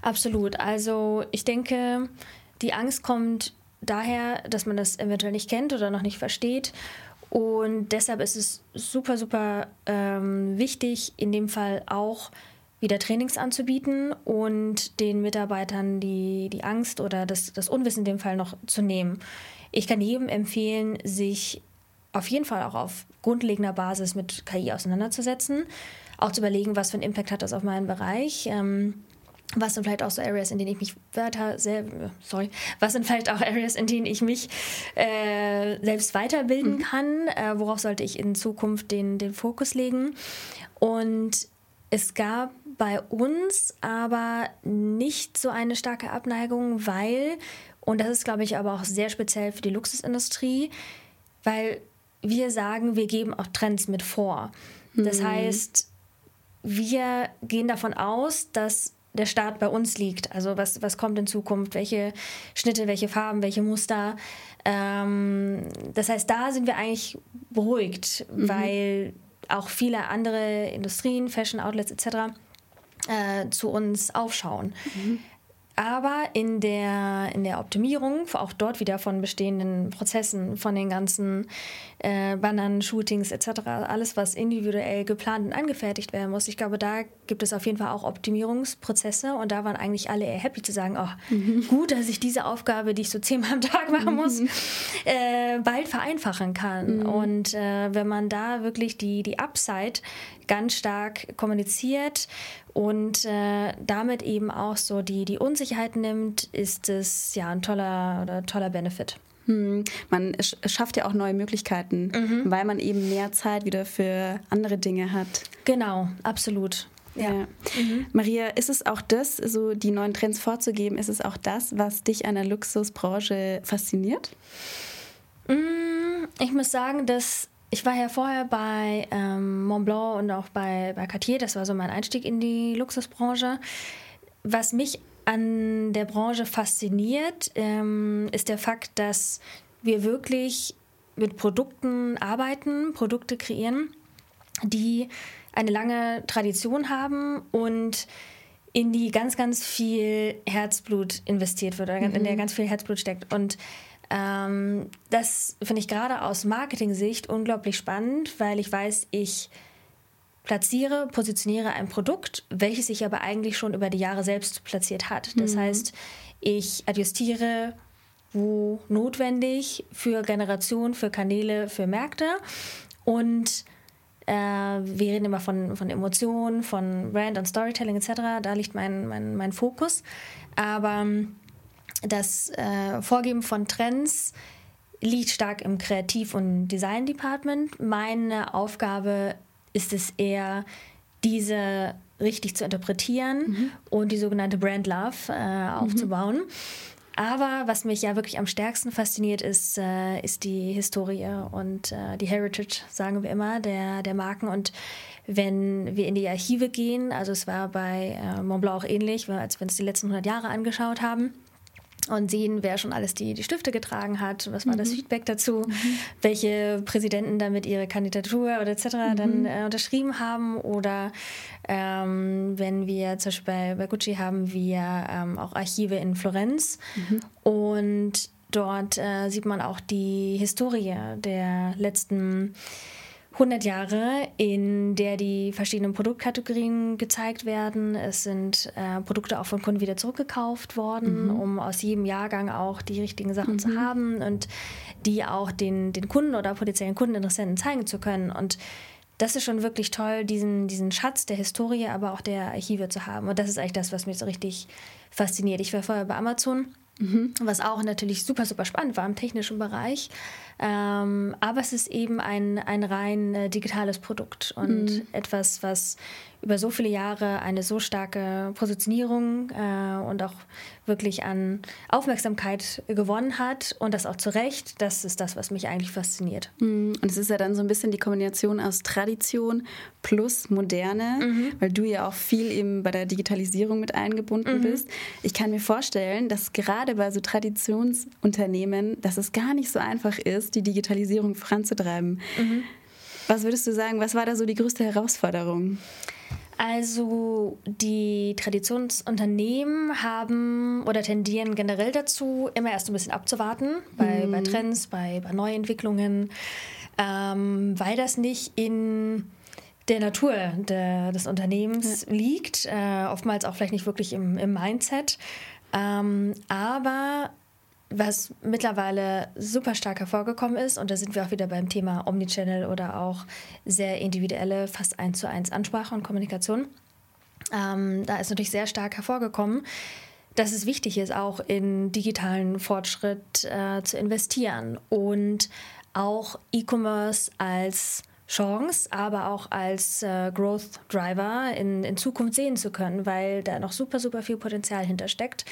Absolut. Also ich denke, die Angst kommt daher, dass man das eventuell nicht kennt oder noch nicht versteht. Und deshalb ist es super, super ähm, wichtig, in dem Fall auch wieder Trainings anzubieten und den Mitarbeitern die, die Angst oder das, das Unwissen in dem Fall noch zu nehmen. Ich kann jedem empfehlen, sich auf jeden Fall auch auf grundlegender Basis mit KI auseinanderzusetzen, auch zu überlegen, was für einen Impact hat das auf meinen Bereich. Ähm, was sind vielleicht auch so Areas, in denen ich mich weiter sehr, sorry, was sind vielleicht auch Areas, in denen ich mich äh, selbst weiterbilden mhm. kann, äh, worauf sollte ich in Zukunft den, den Fokus legen. Und es gab bei uns aber nicht so eine starke Abneigung, weil, und das ist, glaube ich, aber auch sehr speziell für die Luxusindustrie, weil wir sagen, wir geben auch Trends mit vor. Das mhm. heißt, wir gehen davon aus, dass der Start bei uns liegt. Also was, was kommt in Zukunft, welche Schnitte, welche Farben, welche Muster. Ähm, das heißt, da sind wir eigentlich beruhigt, mhm. weil auch viele andere Industrien, Fashion Outlets etc. Äh, zu uns aufschauen. Mhm. Aber in der, in der Optimierung, auch dort wieder von bestehenden Prozessen, von den ganzen äh, Bannern, Shootings etc., alles, was individuell geplant und angefertigt werden muss, ich glaube, da gibt es auf jeden Fall auch Optimierungsprozesse und da waren eigentlich alle eher happy zu sagen, oh, mhm. gut, dass ich diese Aufgabe, die ich so zehnmal am Tag machen muss, mhm. äh, bald vereinfachen kann. Mhm. Und äh, wenn man da wirklich die, die Upside ganz stark kommuniziert und äh, damit eben auch so die, die Unsicherheit nimmt, ist es ja ein toller oder toller Benefit. Hm, man schafft ja auch neue Möglichkeiten, mhm. weil man eben mehr Zeit wieder für andere Dinge hat. Genau, absolut. Ja. ja. Mhm. Maria, ist es auch das, so die neuen Trends vorzugeben, ist es auch das, was dich an der Luxusbranche fasziniert? Mm, ich muss sagen, dass ich war ja vorher bei ähm, Montblanc und auch bei, bei Cartier, das war so mein Einstieg in die Luxusbranche. Was mich an der Branche fasziniert, ähm, ist der Fakt, dass wir wirklich mit Produkten arbeiten, Produkte kreieren, die eine lange Tradition haben und in die ganz, ganz viel Herzblut investiert wird, oder mhm. in der mhm. ganz viel Herzblut steckt. Und ähm, das finde ich gerade aus Marketing-Sicht unglaublich spannend, weil ich weiß, ich platziere, positioniere ein Produkt, welches sich aber eigentlich schon über die Jahre selbst platziert hat. Das mhm. heißt, ich adjustiere, wo notwendig, für Generationen, für Kanäle, für Märkte und äh, wir reden immer von, von Emotionen, von Brand und Storytelling etc. Da liegt mein, mein, mein Fokus. Aber das äh, Vorgeben von Trends liegt stark im Kreativ- und Design-Department. Meine Aufgabe ist es eher, diese richtig zu interpretieren mhm. und die sogenannte Brand Love äh, aufzubauen. Mhm. Aber was mich ja wirklich am stärksten fasziniert, ist, äh, ist die Historie und äh, die Heritage, sagen wir immer, der, der Marken. Und wenn wir in die Archive gehen, also es war bei äh, Montblanc auch ähnlich, als wir uns die letzten 100 Jahre angeschaut haben, und sehen, wer schon alles die, die Stifte getragen hat, was war mhm. das Feedback dazu, mhm. welche Präsidenten damit ihre Kandidatur oder etc. Mhm. dann äh, unterschrieben haben oder ähm, wenn wir zum Beispiel bei, bei Gucci haben wir ähm, auch Archive in Florenz mhm. und dort äh, sieht man auch die Historie der letzten 100 Jahre, in der die verschiedenen Produktkategorien gezeigt werden. Es sind äh, Produkte auch von Kunden wieder zurückgekauft worden, mhm. um aus jedem Jahrgang auch die richtigen Sachen mhm. zu haben und die auch den, den Kunden oder potenziellen Kundeninteressenten zeigen zu können. Und das ist schon wirklich toll, diesen, diesen Schatz der Historie, aber auch der Archive zu haben. Und das ist eigentlich das, was mich so richtig fasziniert. Ich war vorher bei Amazon Mhm. Was auch natürlich super, super spannend war im technischen Bereich. Ähm, aber es ist eben ein, ein rein äh, digitales Produkt und mhm. etwas, was über so viele Jahre eine so starke Positionierung äh, und auch wirklich an Aufmerksamkeit gewonnen hat und das auch zu Recht, das ist das, was mich eigentlich fasziniert. Mhm. Und es ist ja dann so ein bisschen die Kombination aus Tradition plus Moderne, mhm. weil du ja auch viel eben bei der Digitalisierung mit eingebunden mhm. bist. Ich kann mir vorstellen, dass gerade bei so Traditionsunternehmen, dass es gar nicht so einfach ist, die Digitalisierung voranzutreiben. Mhm. Was würdest du sagen, was war da so die größte Herausforderung? Also die Traditionsunternehmen haben oder tendieren generell dazu, immer erst ein bisschen abzuwarten bei, mhm. bei Trends, bei, bei Neuentwicklungen, ähm, weil das nicht in der Natur de, des Unternehmens ja. liegt, äh, oftmals auch vielleicht nicht wirklich im, im Mindset. Ähm, aber was mittlerweile super stark hervorgekommen ist, und da sind wir auch wieder beim Thema Omnichannel oder auch sehr individuelle, fast eins zu eins Ansprache und Kommunikation. Ähm, da ist natürlich sehr stark hervorgekommen, dass es wichtig ist, auch in digitalen Fortschritt äh, zu investieren und auch E-Commerce als Chance, aber auch als äh, Growth Driver in, in Zukunft sehen zu können, weil da noch super, super viel Potenzial hintersteckt.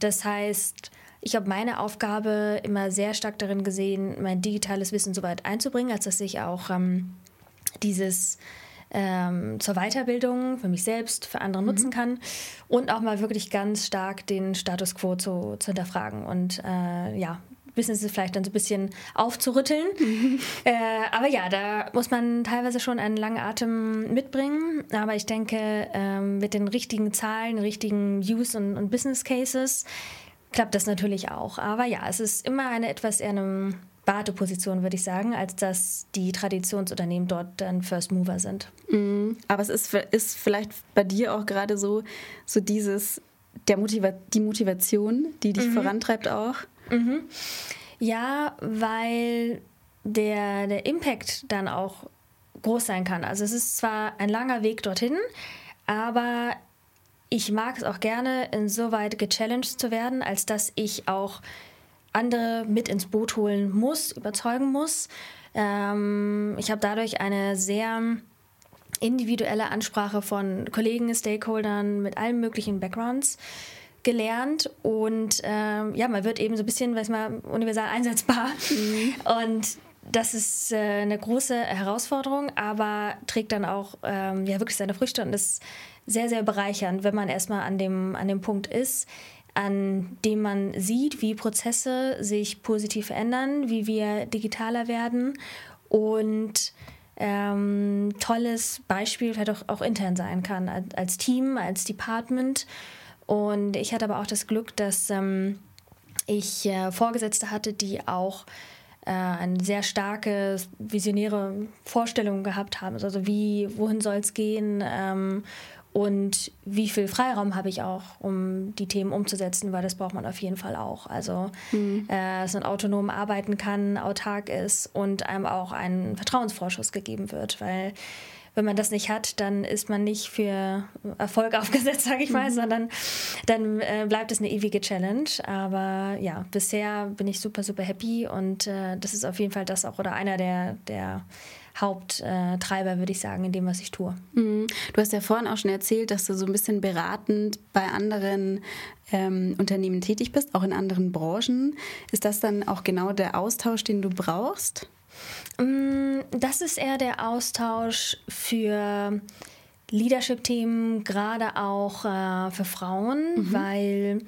Das heißt, ich habe meine Aufgabe immer sehr stark darin gesehen, mein digitales Wissen so weit einzubringen, als dass ich auch ähm, dieses ähm, zur Weiterbildung für mich selbst, für andere mhm. nutzen kann und auch mal wirklich ganz stark den Status quo zu, zu hinterfragen und äh, ja, Business vielleicht dann so ein bisschen aufzurütteln. Mhm. Äh, aber ja, da muss man teilweise schon einen langen Atem mitbringen. Aber ich denke, ähm, mit den richtigen Zahlen, richtigen Use und, und Business Cases klappt das natürlich auch. Aber ja, es ist immer eine etwas eher eine Warteposition, würde ich sagen, als dass die Traditionsunternehmen dort dann First Mover sind. Mhm. Aber es ist, ist vielleicht bei dir auch gerade so, so dieses, der Motiva die Motivation, die dich mhm. vorantreibt auch. Mhm. Ja, weil der, der Impact dann auch groß sein kann. Also es ist zwar ein langer Weg dorthin, aber ich mag es auch gerne, insoweit gechallenged zu werden, als dass ich auch andere mit ins Boot holen muss, überzeugen muss. Ähm, ich habe dadurch eine sehr individuelle Ansprache von Kollegen, Stakeholdern mit allen möglichen Backgrounds gelernt und ähm, ja, man wird eben so ein bisschen, weiß mal, universal einsetzbar. Mhm. Und das ist äh, eine große Herausforderung, aber trägt dann auch ähm, ja wirklich seine Früchte und ist sehr, sehr bereichernd, wenn man erstmal an dem, an dem Punkt ist, an dem man sieht, wie Prozesse sich positiv verändern, wie wir digitaler werden und ähm, tolles Beispiel vielleicht auch, auch intern sein kann, als Team, als Department. Und ich hatte aber auch das Glück, dass ähm, ich äh, Vorgesetzte hatte, die auch äh, eine sehr starke visionäre Vorstellung gehabt haben. Also wie, wohin soll es gehen? Ähm, und wie viel Freiraum habe ich auch, um die Themen umzusetzen, weil das braucht man auf jeden Fall auch. Also, mhm. äh, dass man autonom arbeiten kann, autark ist und einem auch ein Vertrauensvorschuss gegeben wird, weil wenn man das nicht hat, dann ist man nicht für Erfolg aufgesetzt, sage ich mal, mhm. sondern dann äh, bleibt es eine ewige Challenge. Aber ja, bisher bin ich super, super happy und äh, das ist auf jeden Fall das auch oder einer der, der Haupttreiber, würde ich sagen, in dem, was ich tue. Mhm. Du hast ja vorhin auch schon erzählt, dass du so ein bisschen beratend bei anderen ähm, Unternehmen tätig bist, auch in anderen Branchen. Ist das dann auch genau der Austausch, den du brauchst? Mm, das ist eher der Austausch für Leadership-Themen, gerade auch äh, für Frauen, mhm. weil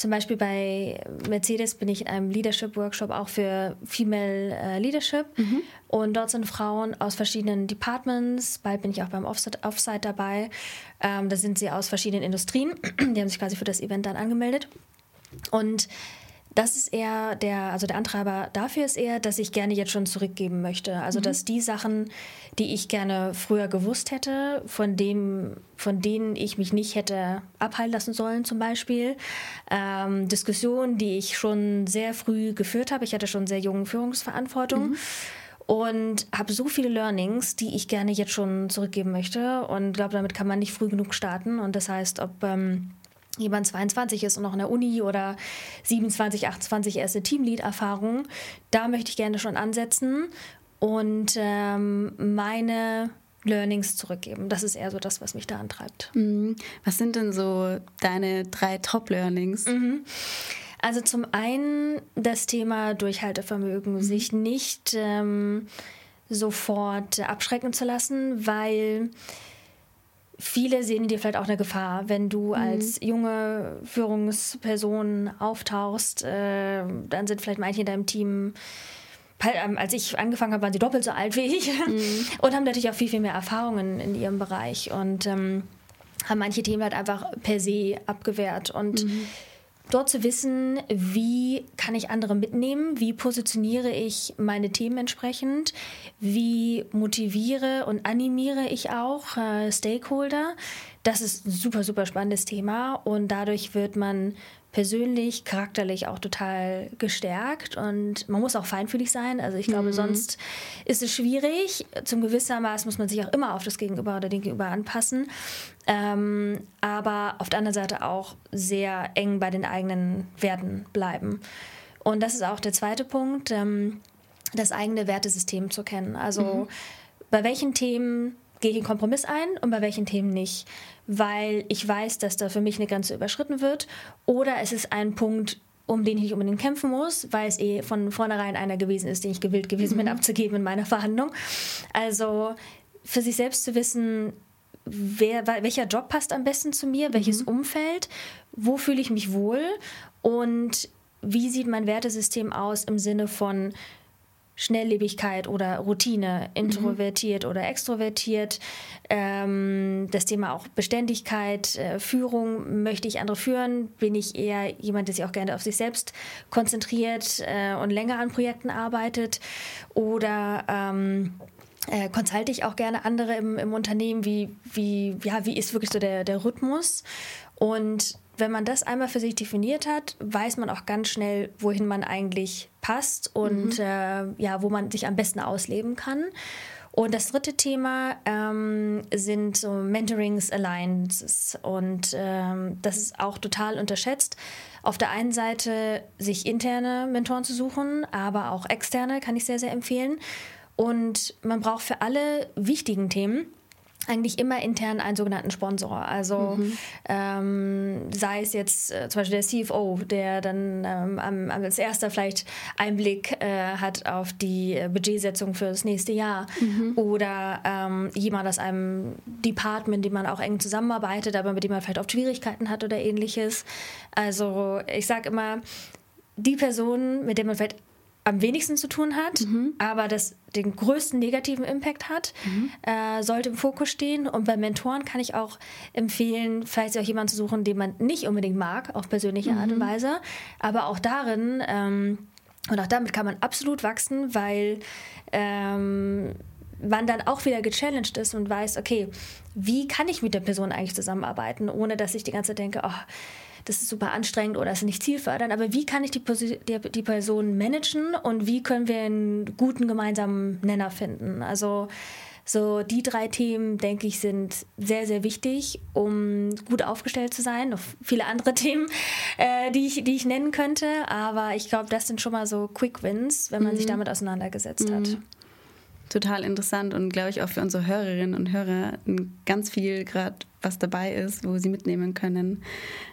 zum Beispiel bei Mercedes bin ich in einem Leadership-Workshop auch für Female äh, Leadership. Mhm. Und dort sind Frauen aus verschiedenen Departments. Bald bin ich auch beim Offsite, Offsite dabei. Ähm, da sind sie aus verschiedenen Industrien. Die haben sich quasi für das Event dann angemeldet. Und das ist eher der, also der Antreiber dafür ist eher, dass ich gerne jetzt schon zurückgeben möchte. Also mhm. dass die Sachen, die ich gerne früher gewusst hätte, von dem, von denen ich mich nicht hätte abhalten lassen sollen, zum Beispiel ähm, Diskussionen, die ich schon sehr früh geführt habe. Ich hatte schon sehr junge Führungsverantwortung. Mhm und habe so viele Learnings, die ich gerne jetzt schon zurückgeben möchte. Und glaube, damit kann man nicht früh genug starten. Und das heißt, ob ähm, jemand 22 ist und noch in der Uni oder 27, 28 erste Teamlead-Erfahrung, da möchte ich gerne schon ansetzen und ähm, meine Learnings zurückgeben. Das ist eher so das, was mich da antreibt. Mhm. Was sind denn so deine drei Top-Learnings? Mhm. Also zum einen das Thema Durchhaltevermögen, mhm. sich nicht ähm, sofort abschrecken zu lassen, weil viele sehen dir vielleicht auch eine Gefahr, wenn du mhm. als junge Führungsperson auftauchst. Äh, dann sind vielleicht manche in deinem Team ähm, als ich angefangen habe, waren sie doppelt so alt wie ich mhm. und haben natürlich auch viel, viel mehr Erfahrungen in ihrem Bereich und ähm, haben manche Themen halt einfach per se abgewehrt. Und mhm dort zu wissen, wie kann ich andere mitnehmen, wie positioniere ich meine Themen entsprechend, wie motiviere und animiere ich auch äh, Stakeholder, das ist ein super, super spannendes Thema und dadurch wird man persönlich, charakterlich auch total gestärkt und man muss auch feinfühlig sein. Also ich glaube, mhm. sonst ist es schwierig. Zum gewissermaßen muss man sich auch immer auf das Gegenüber oder den Gegenüber anpassen. Ähm, aber auf der anderen Seite auch sehr eng bei den eigenen Werten bleiben. Und das ist auch der zweite Punkt, ähm, das eigene Wertesystem zu kennen. Also mhm. bei welchen Themen gehe ich einen Kompromiss ein und bei welchen Themen nicht, weil ich weiß, dass da für mich eine Grenze überschritten wird oder es ist ein Punkt, um den ich nicht unbedingt kämpfen muss, weil es eh von vornherein einer gewesen ist, den ich gewillt gewesen bin, mhm. abzugeben in meiner Verhandlung. Also für sich selbst zu wissen, wer, welcher Job passt am besten zu mir, welches mhm. Umfeld, wo fühle ich mich wohl und wie sieht mein Wertesystem aus im Sinne von Schnelllebigkeit oder Routine, introvertiert mhm. oder extrovertiert. Ähm, das Thema auch Beständigkeit, äh, Führung, möchte ich andere führen? Bin ich eher jemand, der sich auch gerne auf sich selbst konzentriert äh, und länger an Projekten arbeitet? Oder ähm, äh, consulte ich auch gerne andere im, im Unternehmen? Wie, wie, ja, wie ist wirklich so der, der Rhythmus? Und wenn man das einmal für sich definiert hat, weiß man auch ganz schnell, wohin man eigentlich passt und mhm. äh, ja, wo man sich am besten ausleben kann. Und das dritte Thema ähm, sind so Mentorings, Alliances. Und ähm, das ist auch total unterschätzt. Auf der einen Seite sich interne Mentoren zu suchen, aber auch externe kann ich sehr, sehr empfehlen. Und man braucht für alle wichtigen Themen eigentlich immer intern einen sogenannten Sponsor. Also mhm. ähm, sei es jetzt äh, zum Beispiel der CFO, der dann ähm, als erster vielleicht Einblick äh, hat auf die äh, Budgetsetzung für das nächste Jahr mhm. oder ähm, jemand aus einem Department, dem man auch eng zusammenarbeitet, aber mit dem man vielleicht oft Schwierigkeiten hat oder ähnliches. Also ich sage immer, die Person, mit der man vielleicht am wenigsten zu tun hat, mhm. aber das den größten negativen Impact hat, mhm. äh, sollte im Fokus stehen. Und bei Mentoren kann ich auch empfehlen, vielleicht auch jemanden zu suchen, den man nicht unbedingt mag, auf persönliche mhm. Art und mhm. Weise. Aber auch darin, ähm, und auch damit kann man absolut wachsen, weil ähm, man dann auch wieder gechallenged ist und weiß, okay, wie kann ich mit der Person eigentlich zusammenarbeiten, ohne dass ich die ganze Zeit denke, oh, das ist super anstrengend oder ist nicht zielfördernd, aber wie kann ich die, die, die Person managen und wie können wir einen guten gemeinsamen Nenner finden? Also so die drei Themen, denke ich, sind sehr, sehr wichtig, um gut aufgestellt zu sein. Noch viele andere Themen, äh, die, ich, die ich nennen könnte, aber ich glaube, das sind schon mal so Quick Wins, wenn man mhm. sich damit auseinandergesetzt mhm. hat total interessant und glaube ich auch für unsere Hörerinnen und Hörer ganz viel gerade was dabei ist, wo sie mitnehmen können.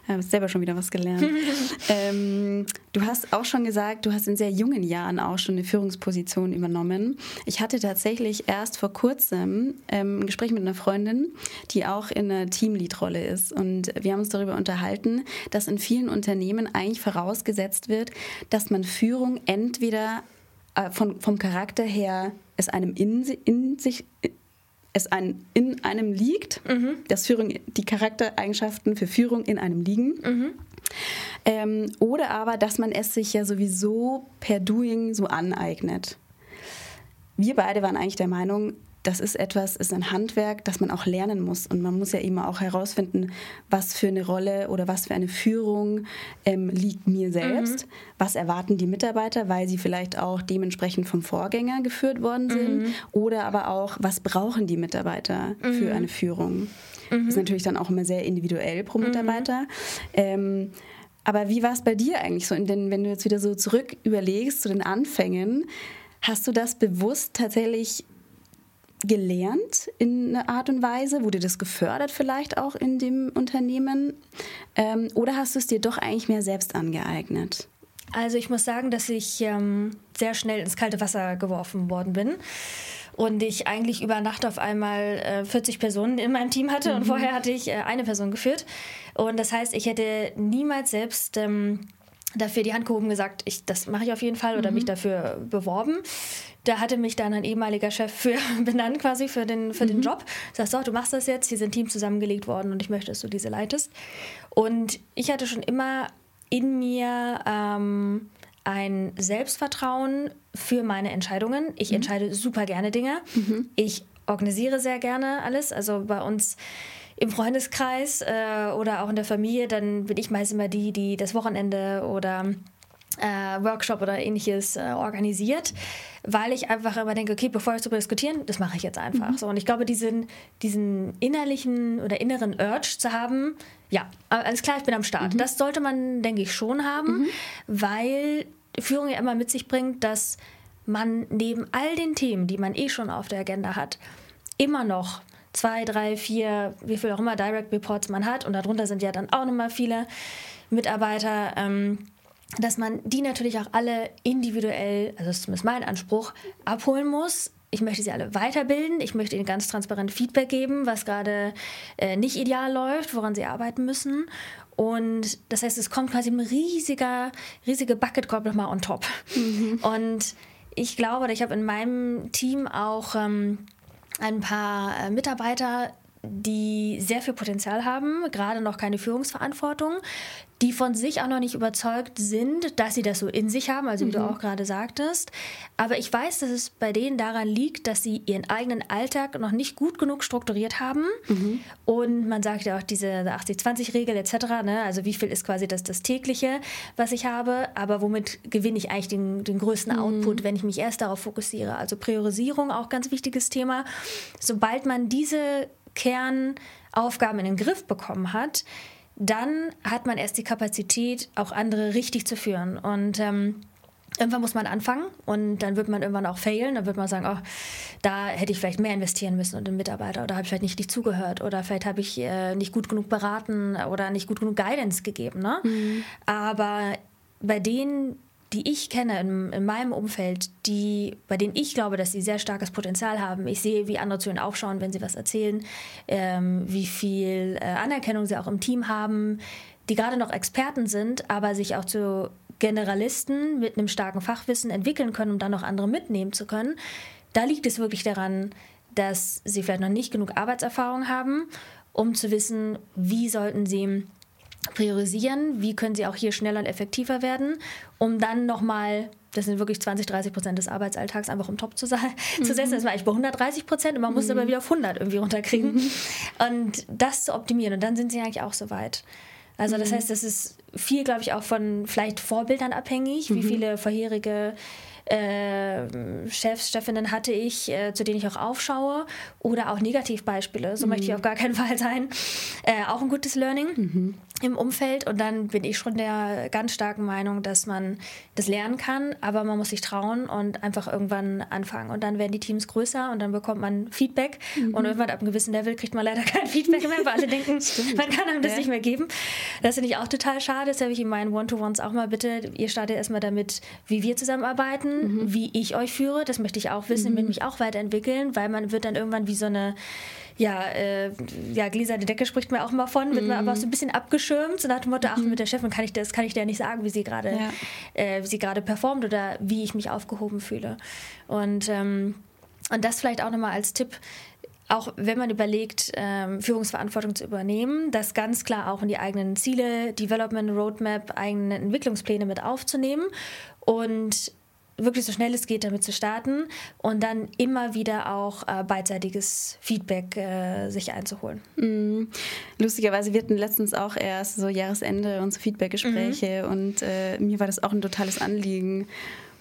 Ich habe selber schon wieder was gelernt. ähm, du hast auch schon gesagt, du hast in sehr jungen Jahren auch schon eine Führungsposition übernommen. Ich hatte tatsächlich erst vor kurzem ähm, ein Gespräch mit einer Freundin, die auch in einer Teamlead-Rolle ist. Und wir haben uns darüber unterhalten, dass in vielen Unternehmen eigentlich vorausgesetzt wird, dass man Führung entweder äh, von, vom Charakter her es einem in, in sich es ein, in einem liegt, mhm. dass Führung, die Charaktereigenschaften für Führung in einem liegen. Mhm. Ähm, oder aber, dass man es sich ja sowieso per Doing so aneignet. Wir beide waren eigentlich der Meinung, das ist etwas, ist ein Handwerk, das man auch lernen muss. Und man muss ja immer auch herausfinden, was für eine Rolle oder was für eine Führung ähm, liegt mir selbst. Mhm. Was erwarten die Mitarbeiter, weil sie vielleicht auch dementsprechend vom Vorgänger geführt worden sind. Mhm. Oder aber auch, was brauchen die Mitarbeiter mhm. für eine Führung. Das ist mhm. natürlich dann auch immer sehr individuell pro Mitarbeiter. Mhm. Ähm, aber wie war es bei dir eigentlich so, den, wenn du jetzt wieder so zurück überlegst zu den Anfängen? Hast du das bewusst tatsächlich gelernt in einer Art und Weise? Wurde das gefördert vielleicht auch in dem Unternehmen? Ähm, oder hast du es dir doch eigentlich mehr selbst angeeignet? Also ich muss sagen, dass ich ähm, sehr schnell ins kalte Wasser geworfen worden bin und ich eigentlich über Nacht auf einmal äh, 40 Personen in meinem Team hatte mhm. und vorher hatte ich äh, eine Person geführt. Und das heißt, ich hätte niemals selbst ähm, dafür die Hand gehoben und gesagt, ich, das mache ich auf jeden Fall oder mhm. mich dafür beworben. Da hatte mich dann ein ehemaliger Chef für benannt quasi für den, für mhm. den Job. Sagst so, du machst das jetzt, hier sind Teams zusammengelegt worden und ich möchte, dass du diese leitest. Und ich hatte schon immer in mir ähm, ein Selbstvertrauen für meine Entscheidungen. Ich mhm. entscheide super gerne Dinge. Mhm. Ich organisiere sehr gerne alles. Also bei uns im Freundeskreis äh, oder auch in der Familie, dann bin ich meist immer die, die das Wochenende oder äh, Workshop oder ähnliches äh, organisiert, weil ich einfach immer denke, okay, bevor wir darüber diskutieren, das mache ich jetzt einfach. Mhm. So, und ich glaube, diesen, diesen innerlichen oder inneren Urge zu haben, ja, alles klar, ich bin am Start. Mhm. Das sollte man, denke ich, schon haben, mhm. weil Führung ja immer mit sich bringt, dass man neben all den Themen, die man eh schon auf der Agenda hat, immer noch zwei, drei, vier, wie viel auch immer Direct Reports man hat und darunter sind ja dann auch nochmal viele Mitarbeiter. Ähm, dass man die natürlich auch alle individuell, also das ist zumindest mein Anspruch, abholen muss. Ich möchte sie alle weiterbilden. Ich möchte ihnen ganz transparent Feedback geben, was gerade äh, nicht ideal läuft, woran sie arbeiten müssen. Und das heißt, es kommt quasi ein riesiger, riesige Bucket-Korb nochmal on top. Mhm. Und ich glaube, ich habe in meinem Team auch ähm, ein paar äh, Mitarbeiter, die sehr viel Potenzial haben, gerade noch keine Führungsverantwortung, die von sich auch noch nicht überzeugt sind, dass sie das so in sich haben, also wie mhm. du auch gerade sagtest. Aber ich weiß, dass es bei denen daran liegt, dass sie ihren eigenen Alltag noch nicht gut genug strukturiert haben. Mhm. Und man sagt ja auch diese 80-20-Regel etc. Ne? Also wie viel ist quasi das, das tägliche, was ich habe, aber womit gewinne ich eigentlich den, den größten mhm. Output, wenn ich mich erst darauf fokussiere. Also Priorisierung auch ganz wichtiges Thema. Sobald man diese Kernaufgaben in den Griff bekommen hat, dann hat man erst die Kapazität, auch andere richtig zu führen. Und ähm, irgendwann muss man anfangen und dann wird man irgendwann auch failen. Dann wird man sagen, oh, da hätte ich vielleicht mehr investieren müssen und den Mitarbeiter oder habe ich vielleicht nicht, zugehört oder vielleicht habe ich äh, nicht gut genug beraten oder nicht gut genug Guidance gegeben. Ne? Mhm. Aber bei denen, die ich kenne in, in, meinem Umfeld, die, bei denen ich glaube, dass sie sehr starkes Potenzial haben. Ich sehe, wie andere zu ihnen aufschauen, wenn sie was erzählen, ähm, wie viel äh, Anerkennung sie auch im Team haben, die gerade noch Experten sind, aber sich auch zu Generalisten mit einem starken Fachwissen entwickeln können, um dann noch andere mitnehmen zu können. Da liegt es wirklich daran, dass sie vielleicht noch nicht genug Arbeitserfahrung haben, um zu wissen, wie sollten sie priorisieren, wie können sie auch hier schneller und effektiver werden, um dann nochmal, das sind wirklich 20, 30 Prozent des Arbeitsalltags, einfach um Top zu, mhm. zu setzen. Das war eigentlich bei 130 Prozent und man muss mhm. aber wieder auf 100 irgendwie runterkriegen. Mhm. Und das zu optimieren und dann sind sie eigentlich auch so weit. Also das mhm. heißt, das ist viel, glaube ich, auch von vielleicht Vorbildern abhängig, wie mhm. viele vorherige äh, Chefs, Chefinnen hatte ich, äh, zu denen ich auch aufschaue oder auch Negativbeispiele. So mhm. möchte ich auf gar keinen Fall sein. Äh, auch ein gutes Learning. Mhm im Umfeld und dann bin ich schon der ganz starken Meinung, dass man das lernen kann, aber man muss sich trauen und einfach irgendwann anfangen und dann werden die Teams größer und dann bekommt man Feedback mhm. und irgendwann ab einem gewissen Level kriegt man leider kein Feedback mehr, weil alle denken, man kann einem das ja. nicht mehr geben. Das finde ich auch total schade, das habe ich in meinen One-to-Ones auch mal bitte, ihr startet erstmal damit, wie wir zusammenarbeiten, mhm. wie ich euch führe, das möchte ich auch wissen, mhm. will mich auch weiterentwickeln, weil man wird dann irgendwann wie so eine ja, äh, ja, gläserne Decke spricht mir auch mal von, wird mm. man aber so ein bisschen abgeschirmt, so nach dem Motto, ach, mhm. mit der Chefin kann ich das, kann ich dir nicht sagen, wie sie gerade, ja. äh, wie sie gerade performt oder wie ich mich aufgehoben fühle. Und, ähm, und das vielleicht auch nochmal als Tipp, auch wenn man überlegt, ähm, Führungsverantwortung zu übernehmen, das ganz klar auch in die eigenen Ziele, Development Roadmap, eigene Entwicklungspläne mit aufzunehmen und wirklich so schnell es geht damit zu starten und dann immer wieder auch äh, beidseitiges Feedback äh, sich einzuholen. Mm. Lustigerweise, wir hatten letztens auch erst so Jahresende und so Feedbackgespräche mhm. und äh, mir war das auch ein totales Anliegen,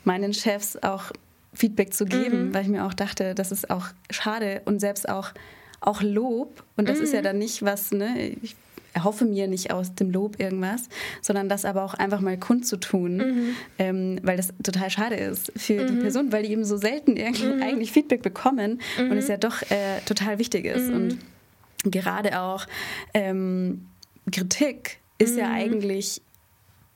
meinen Chefs auch Feedback zu geben, mhm. weil ich mir auch dachte, das ist auch schade und selbst auch auch Lob und das mhm. ist ja mhm. dann nicht was, ne, ich erhoffe mir nicht aus dem Lob irgendwas, sondern das aber auch einfach mal kundzutun, mhm. ähm, weil das total schade ist für mhm. die Person, weil die eben so selten mhm. eigentlich Feedback bekommen und es mhm. ja doch äh, total wichtig ist. Und mhm. gerade auch ähm, Kritik ist ja mhm. eigentlich,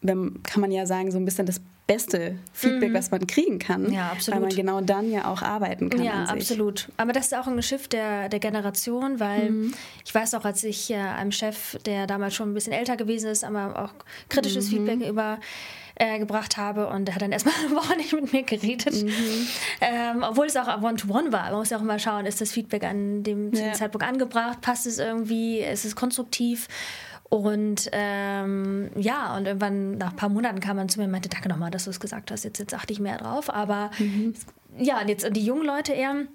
wenn, kann man ja sagen, so ein bisschen das beste Feedback, mhm. was man kriegen kann. Ja, absolut. Weil man genau dann ja auch arbeiten kann. Ja, absolut. Aber das ist auch ein Geschiff der, der Generation, weil mhm. ich weiß auch, als ich äh, einem Chef, der damals schon ein bisschen älter gewesen ist, aber auch kritisches mhm. Feedback über äh, gebracht habe und er hat dann erstmal eine Woche nicht mit mir geredet. Mhm. Ähm, obwohl es auch One-to-One -one war. Man muss ja auch immer schauen, ist das Feedback an dem, ja. dem Zeitpunkt angebracht, passt es irgendwie, ist es konstruktiv und ähm, ja, und irgendwann nach ein paar Monaten kam man zu mir und meinte, danke nochmal, dass du es gesagt hast, jetzt, jetzt achte ich mehr drauf. Aber mhm. ja, und jetzt und die jungen Leute eher,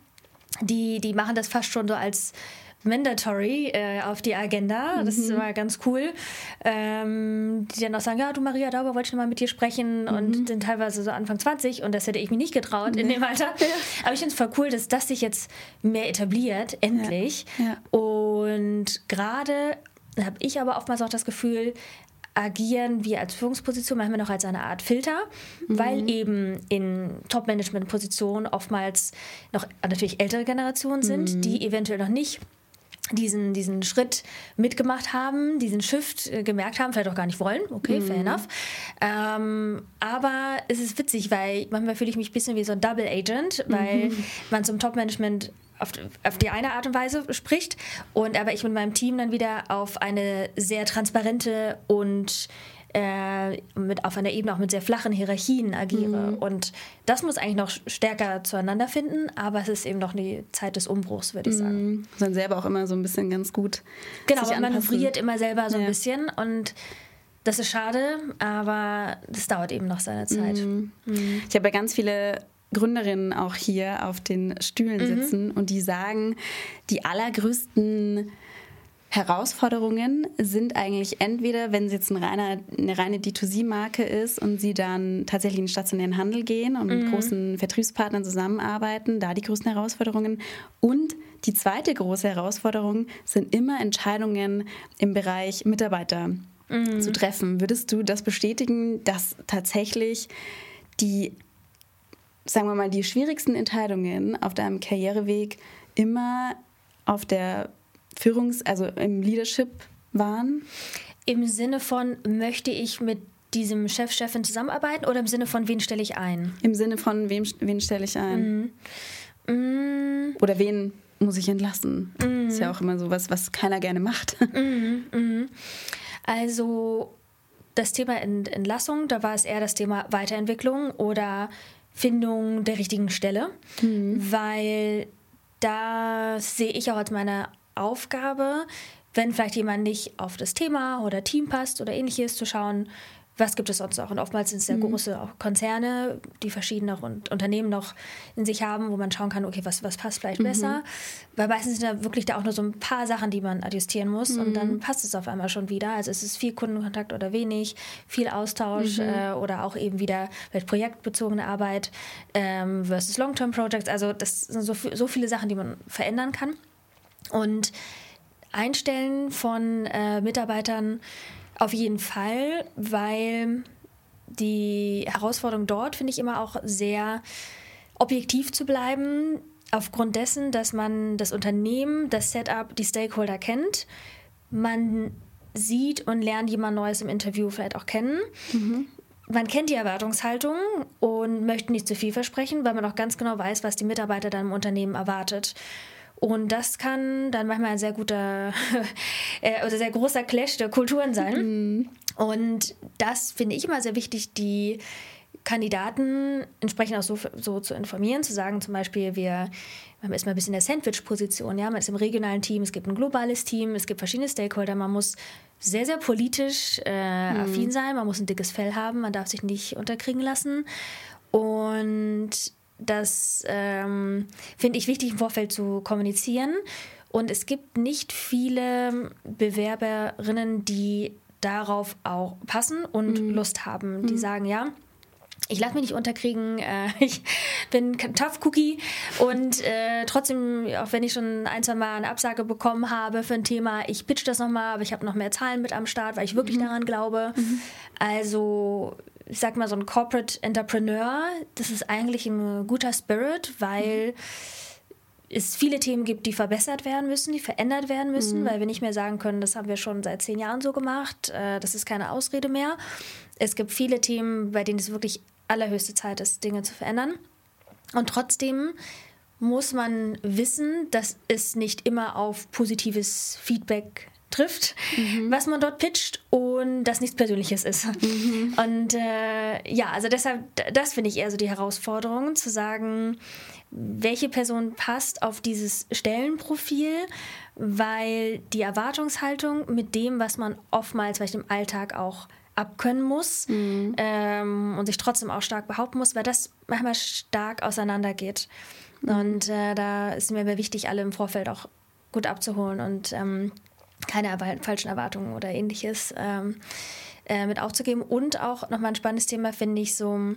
die, die machen das fast schon so als mandatory äh, auf die Agenda. Das ist mhm. immer ganz cool. Ähm, die dann auch sagen, ja, du Maria Dauber, wollte ich nochmal mit dir sprechen mhm. und sind teilweise so Anfang 20 und das hätte ich mir nicht getraut nee. in dem Alter. Ja. Aber ich finde es voll cool, dass das sich jetzt mehr etabliert, endlich. Ja. Ja. Und gerade habe ich aber oftmals auch das Gefühl, agieren wir als Führungsposition manchmal noch als eine Art Filter, mhm. weil eben in Top-Management-Positionen oftmals noch natürlich ältere Generationen sind, mhm. die eventuell noch nicht diesen, diesen Schritt mitgemacht haben, diesen Shift äh, gemerkt haben, vielleicht auch gar nicht wollen. Okay, mhm. fair enough. Ähm, aber es ist witzig, weil manchmal fühle ich mich ein bisschen wie so ein Double Agent, weil mhm. man zum Top-Management auf, auf, die eine Art und Weise spricht und aber ich mit meinem Team dann wieder auf eine sehr transparente und äh, mit, auf einer Ebene auch mit sehr flachen Hierarchien agiere. Mhm. Und das muss eigentlich noch stärker zueinander finden, aber es ist eben noch eine Zeit des Umbruchs, würde ich sagen. Mhm. Dann selber auch immer so ein bisschen ganz gut. Genau, man manövriert immer selber so ein bisschen und das ist schade, aber das dauert eben noch seine Zeit. Mhm. Mhm. Ich habe ja ganz viele Gründerinnen auch hier auf den Stühlen mhm. sitzen und die sagen, die allergrößten Herausforderungen sind eigentlich entweder, wenn es jetzt ein reiner, eine reine D2C-Marke ist und sie dann tatsächlich in den stationären Handel gehen und mhm. mit großen Vertriebspartnern zusammenarbeiten, da die größten Herausforderungen. Und die zweite große Herausforderung sind immer Entscheidungen im Bereich Mitarbeiter mhm. zu treffen. Würdest du das bestätigen, dass tatsächlich die sagen wir mal, die schwierigsten Entscheidungen auf deinem Karriereweg immer auf der Führungs-, also im Leadership waren? Im Sinne von, möchte ich mit diesem Chef, Chefin zusammenarbeiten oder im Sinne von, wen stelle ich ein? Im Sinne von, wem, wen stelle ich ein? Mhm. Mhm. Oder wen muss ich entlassen? Mhm. Ist ja auch immer so was, was keiner gerne macht. Mhm. mhm. Also das Thema Entlassung, da war es eher das Thema Weiterentwicklung oder Findung der richtigen Stelle, mhm. weil da sehe ich auch als meine Aufgabe, wenn vielleicht jemand nicht auf das Thema oder Team passt oder ähnliches, zu schauen, was gibt es sonst noch? Und oftmals sind es ja mhm. große Konzerne, die verschiedene Unternehmen noch in sich haben, wo man schauen kann, okay, was, was passt vielleicht mhm. besser. Weil meistens sind da wirklich da auch nur so ein paar Sachen, die man adjustieren muss mhm. und dann mhm. passt es auf einmal schon wieder. Also es ist viel Kundenkontakt oder wenig, viel Austausch mhm. äh, oder auch eben wieder vielleicht projektbezogene Arbeit ähm, versus Long-Term-Projects. Also das sind so, so viele Sachen, die man verändern kann. Und Einstellen von äh, Mitarbeitern auf jeden Fall, weil die Herausforderung dort finde ich immer auch sehr objektiv zu bleiben, aufgrund dessen, dass man das Unternehmen, das Setup, die Stakeholder kennt. Man sieht und lernt jemand Neues im Interview vielleicht auch kennen. Mhm. Man kennt die Erwartungshaltung und möchte nicht zu viel versprechen, weil man auch ganz genau weiß, was die Mitarbeiter dann im Unternehmen erwartet. Und das kann dann manchmal ein sehr guter äh, oder sehr großer Clash der Kulturen sein. Mhm. Und das finde ich immer sehr wichtig, die Kandidaten entsprechend auch so, so zu informieren, zu sagen zum Beispiel, wir man ist mal ein bisschen in der Sandwich-Position, ja, man ist im regionalen Team, es gibt ein globales Team, es gibt verschiedene Stakeholder, man muss sehr, sehr politisch äh, mhm. affin sein, man muss ein dickes Fell haben, man darf sich nicht unterkriegen lassen und das ähm, finde ich wichtig im Vorfeld zu kommunizieren. Und es gibt nicht viele Bewerberinnen, die darauf auch passen und mhm. Lust haben. Die mhm. sagen, ja, ich lasse mich nicht unterkriegen, äh, ich bin Tough Cookie und äh, trotzdem, auch wenn ich schon ein, zwei Mal eine Absage bekommen habe für ein Thema, ich pitch das nochmal, aber ich habe noch mehr Zahlen mit am Start, weil ich wirklich mhm. daran glaube. Mhm. Also ich sag mal, so ein Corporate Entrepreneur, das ist eigentlich ein guter Spirit, weil mhm. es viele Themen gibt, die verbessert werden müssen, die verändert werden müssen, mhm. weil wir nicht mehr sagen können, das haben wir schon seit zehn Jahren so gemacht, äh, das ist keine Ausrede mehr. Es gibt viele Themen, bei denen es wirklich allerhöchste Zeit ist, Dinge zu verändern. Und trotzdem muss man wissen, dass es nicht immer auf positives Feedback trifft, mhm. was man dort pitcht und das nichts Persönliches ist. Mhm. Und äh, ja, also deshalb, das finde ich eher so die Herausforderung, zu sagen, welche Person passt auf dieses Stellenprofil, weil die Erwartungshaltung mit dem, was man oftmals vielleicht im Alltag auch abkönnen muss mhm. ähm, und sich trotzdem auch stark behaupten muss, weil das manchmal stark auseinandergeht. Mhm. Und äh, da ist mir wichtig, alle im Vorfeld auch gut abzuholen und ähm, keine falschen Erwartungen oder ähnliches ähm, äh, mit aufzugeben. Und auch nochmal ein spannendes Thema finde ich so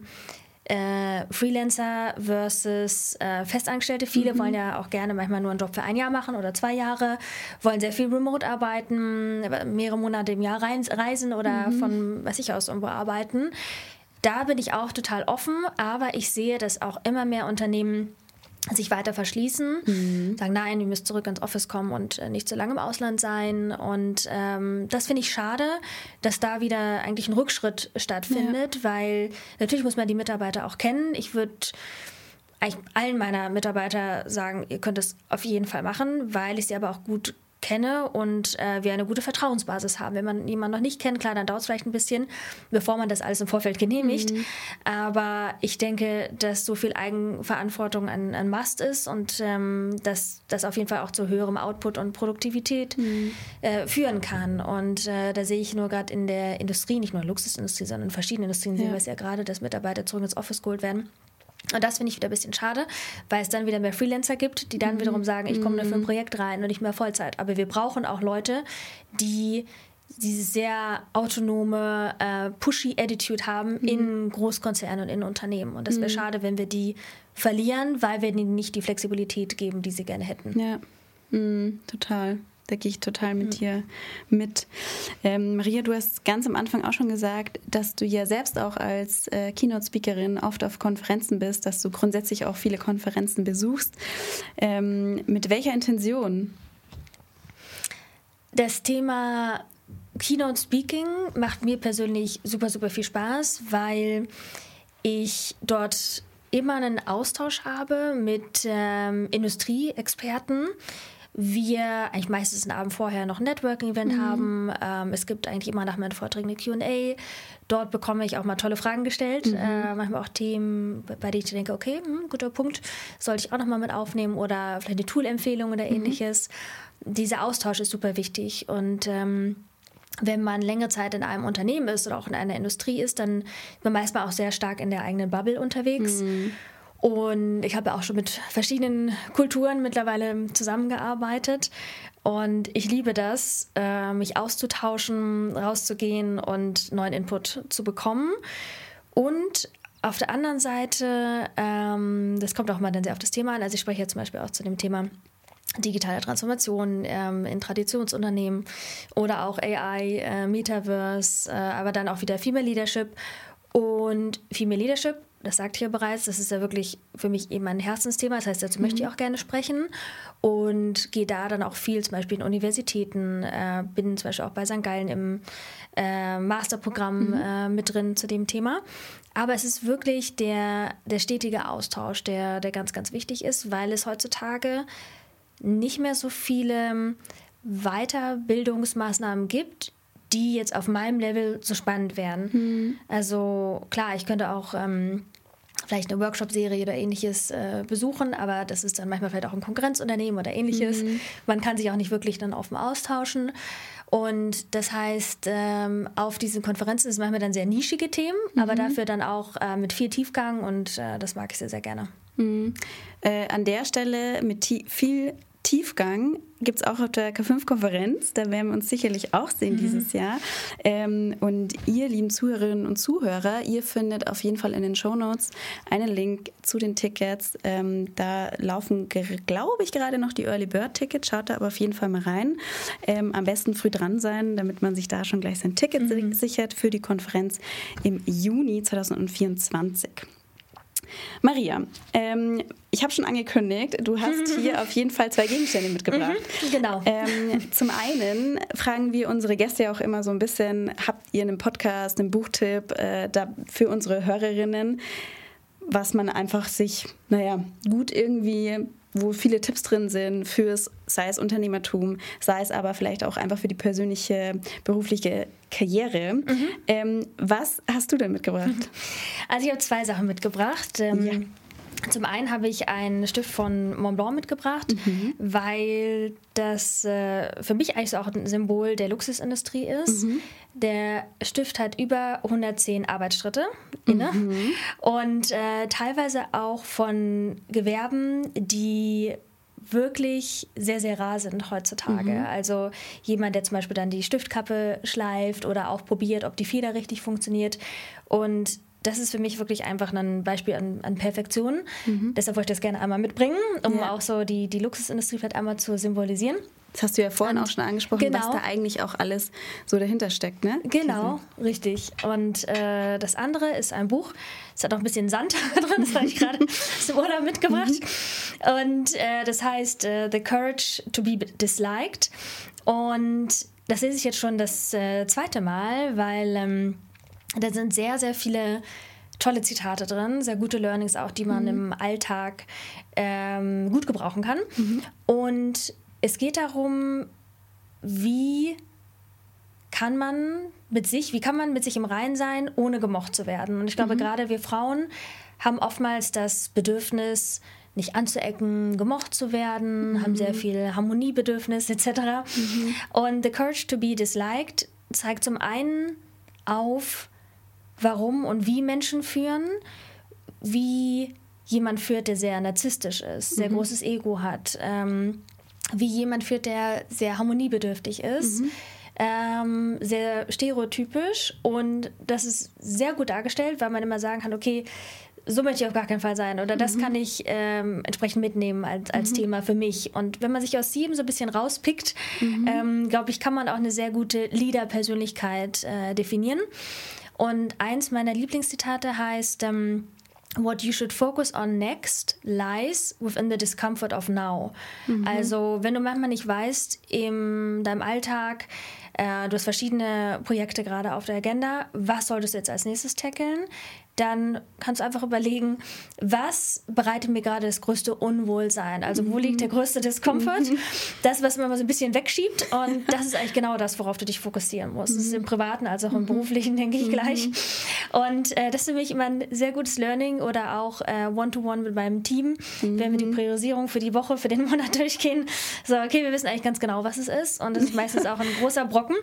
äh, Freelancer versus äh, Festangestellte. Viele mhm. wollen ja auch gerne manchmal nur einen Job für ein Jahr machen oder zwei Jahre, wollen sehr viel remote arbeiten, mehrere Monate im Jahr reisen oder mhm. von, was ich aus, irgendwo arbeiten. Da bin ich auch total offen, aber ich sehe, dass auch immer mehr Unternehmen sich weiter verschließen, mhm. sagen, nein, ihr müsst zurück ins Office kommen und äh, nicht zu lange im Ausland sein. Und ähm, das finde ich schade, dass da wieder eigentlich ein Rückschritt stattfindet, ja. weil natürlich muss man die Mitarbeiter auch kennen. Ich würde eigentlich allen meiner Mitarbeiter sagen, ihr könnt es auf jeden Fall machen, weil ich sie aber auch gut kenne und äh, wir eine gute Vertrauensbasis haben. Wenn man jemanden noch nicht kennt, klar, dann dauert es vielleicht ein bisschen, bevor man das alles im Vorfeld genehmigt. Mhm. Aber ich denke, dass so viel Eigenverantwortung ein, ein Must ist und ähm, dass das auf jeden Fall auch zu höherem Output und Produktivität mhm. äh, führen kann. Und äh, da sehe ich nur gerade in der Industrie, nicht nur Luxusindustrie, sondern in verschiedenen Industrien ja. sehen wir es ja gerade, dass Mitarbeiter zurück ins Office geholt werden und das finde ich wieder ein bisschen schade, weil es dann wieder mehr Freelancer gibt, die dann mhm. wiederum sagen, ich komme nur für ein mhm. Projekt rein und nicht mehr Vollzeit. Aber wir brauchen auch Leute, die diese sehr autonome, äh, pushy Attitude haben mhm. in Großkonzernen und in Unternehmen. Und das wäre mhm. schade, wenn wir die verlieren, weil wir ihnen nicht die Flexibilität geben, die sie gerne hätten. Ja, mhm, total. Da gehe ich total mit mhm. dir mit. Ähm, Maria, du hast ganz am Anfang auch schon gesagt, dass du ja selbst auch als äh, Keynote-Speakerin oft auf Konferenzen bist, dass du grundsätzlich auch viele Konferenzen besuchst. Ähm, mit welcher Intention? Das Thema Keynote Speaking macht mir persönlich super, super viel Spaß, weil ich dort immer einen Austausch habe mit ähm, Industrieexperten, wir eigentlich meistens einen Abend vorher noch ein Networking-Event mhm. haben. Ähm, es gibt eigentlich immer nach meinen Vorträgen eine QA. Dort bekomme ich auch mal tolle Fragen gestellt. Mhm. Äh, manchmal auch Themen, bei denen ich denke, okay, hm, guter Punkt, sollte ich auch nochmal mit aufnehmen oder vielleicht eine Tool-Empfehlung oder mhm. ähnliches. Dieser Austausch ist super wichtig und ähm, wenn man längere Zeit in einem Unternehmen ist oder auch in einer Industrie ist, dann ist man meistens auch sehr stark in der eigenen Bubble unterwegs. Mhm. Und ich habe auch schon mit verschiedenen Kulturen mittlerweile zusammengearbeitet. Und ich liebe das, äh, mich auszutauschen, rauszugehen und neuen Input zu bekommen. Und auf der anderen Seite, ähm, das kommt auch mal dann sehr auf das Thema an. Also ich spreche jetzt zum Beispiel auch zu dem Thema digitale Transformation ähm, in Traditionsunternehmen oder auch AI, äh, Metaverse, äh, aber dann auch wieder Female Leadership. Und Female Leadership das sagte ich ja bereits, das ist ja wirklich für mich eben ein Herzensthema. Das heißt, dazu mhm. möchte ich auch gerne sprechen und gehe da dann auch viel zum Beispiel in Universitäten, äh, bin zum Beispiel auch bei St. Gallen im äh, Masterprogramm mhm. äh, mit drin zu dem Thema. Aber es ist wirklich der, der stetige Austausch, der, der ganz, ganz wichtig ist, weil es heutzutage nicht mehr so viele Weiterbildungsmaßnahmen gibt, die jetzt auf meinem Level so spannend wären. Mhm. Also klar, ich könnte auch ähm, vielleicht eine Workshop-Serie oder ähnliches äh, besuchen, aber das ist dann manchmal vielleicht auch ein Konkurrenzunternehmen oder ähnliches. Mhm. Man kann sich auch nicht wirklich dann offen austauschen. Und das heißt, ähm, auf diesen Konferenzen sind manchmal dann sehr nischige Themen, mhm. aber dafür dann auch äh, mit viel Tiefgang und äh, das mag ich sehr, sehr gerne. Mhm. Äh, an der Stelle mit viel Tiefgang gibt es auch auf der K5-Konferenz. Da werden wir uns sicherlich auch sehen mhm. dieses Jahr. Ähm, und ihr, lieben Zuhörerinnen und Zuhörer, ihr findet auf jeden Fall in den Show Notes einen Link zu den Tickets. Ähm, da laufen, glaube ich, gerade noch die Early Bird Tickets. Schaut da aber auf jeden Fall mal rein. Ähm, am besten früh dran sein, damit man sich da schon gleich sein Ticket mhm. sichert für die Konferenz im Juni 2024. Maria, ähm, ich habe schon angekündigt, du hast hier auf jeden Fall zwei Gegenstände mitgebracht. Mhm, genau. Ähm, zum einen fragen wir unsere Gäste ja auch immer so ein bisschen, habt ihr einen Podcast, einen Buchtipp äh, da für unsere Hörerinnen, was man einfach sich, naja, gut irgendwie wo viele Tipps drin sind fürs, sei es Unternehmertum, sei es aber vielleicht auch einfach für die persönliche berufliche Karriere. Mhm. Ähm, was hast du denn mitgebracht? Also ich habe zwei Sachen mitgebracht. Ähm. Zum einen habe ich einen Stift von Mont Blanc mitgebracht, mhm. weil das äh, für mich eigentlich so auch ein Symbol der Luxusindustrie ist. Mhm. Der Stift hat über 110 Arbeitsschritte inne mhm. und äh, teilweise auch von Gewerben, die wirklich sehr, sehr rar sind heutzutage. Mhm. Also jemand, der zum Beispiel dann die Stiftkappe schleift oder auch probiert, ob die Feder richtig funktioniert. Und das ist für mich wirklich einfach ein Beispiel an, an Perfektion. Mhm. Deshalb wollte ich das gerne einmal mitbringen, um ja. auch so die, die Luxusindustrie vielleicht einmal zu symbolisieren. Das hast du ja vorhin und, auch schon angesprochen, genau. was da eigentlich auch alles so dahinter steckt, ne? Genau, richtig. Und äh, das andere ist ein Buch. Es hat auch ein bisschen Sand drin, das habe ich gerade zum Urlaub mitgebracht. Mhm. Und äh, das heißt uh, The Courage to be Disliked. Und das lese ich jetzt schon das äh, zweite Mal, weil ähm, da sind sehr, sehr viele tolle Zitate drin, sehr gute Learnings auch, die man mhm. im Alltag ähm, gut gebrauchen kann. Mhm. Und es geht darum, wie kann man mit sich, wie kann man mit sich im Rein sein, ohne gemocht zu werden. Und ich glaube, mhm. gerade wir Frauen haben oftmals das Bedürfnis, nicht anzuecken, gemocht zu werden, mhm. haben sehr viel Harmoniebedürfnis etc. Mhm. Und The Courage to be Disliked zeigt zum einen auf, warum und wie Menschen führen, wie jemand führt, der sehr narzisstisch ist, sehr mhm. großes Ego hat, ähm, wie jemand führt, der sehr harmoniebedürftig ist. Mhm. Ähm, sehr stereotypisch und das ist sehr gut dargestellt, weil man immer sagen kann, okay, so möchte ich auf gar keinen Fall sein oder das mhm. kann ich ähm, entsprechend mitnehmen als, als mhm. Thema für mich. Und wenn man sich aus sieben so ein bisschen rauspickt, mhm. ähm, glaube ich, kann man auch eine sehr gute Leader-Persönlichkeit äh, definieren. Und eins meiner Lieblingszitate heißt, ähm, What you should focus on next lies within the discomfort of now. Mhm. Also, wenn du manchmal nicht weißt, in deinem Alltag, äh, du hast verschiedene Projekte gerade auf der Agenda, was solltest du jetzt als nächstes tackeln? Dann kannst du einfach überlegen, was bereitet mir gerade das größte Unwohlsein? Also wo liegt der größte Discomfort? Mhm. Das, was man mal so ein bisschen wegschiebt und das ist eigentlich genau das, worauf du dich fokussieren musst. Das ist im Privaten als auch im mhm. Beruflichen, denke ich gleich. Mhm. Und äh, das ist für mich immer ein sehr gutes Learning oder auch äh, One-to-One -one mit meinem Team, wenn wir die Priorisierung für die Woche, für den Monat durchgehen. So, okay, wir wissen eigentlich ganz genau, was es ist und das ist meistens auch ein großer Brocken.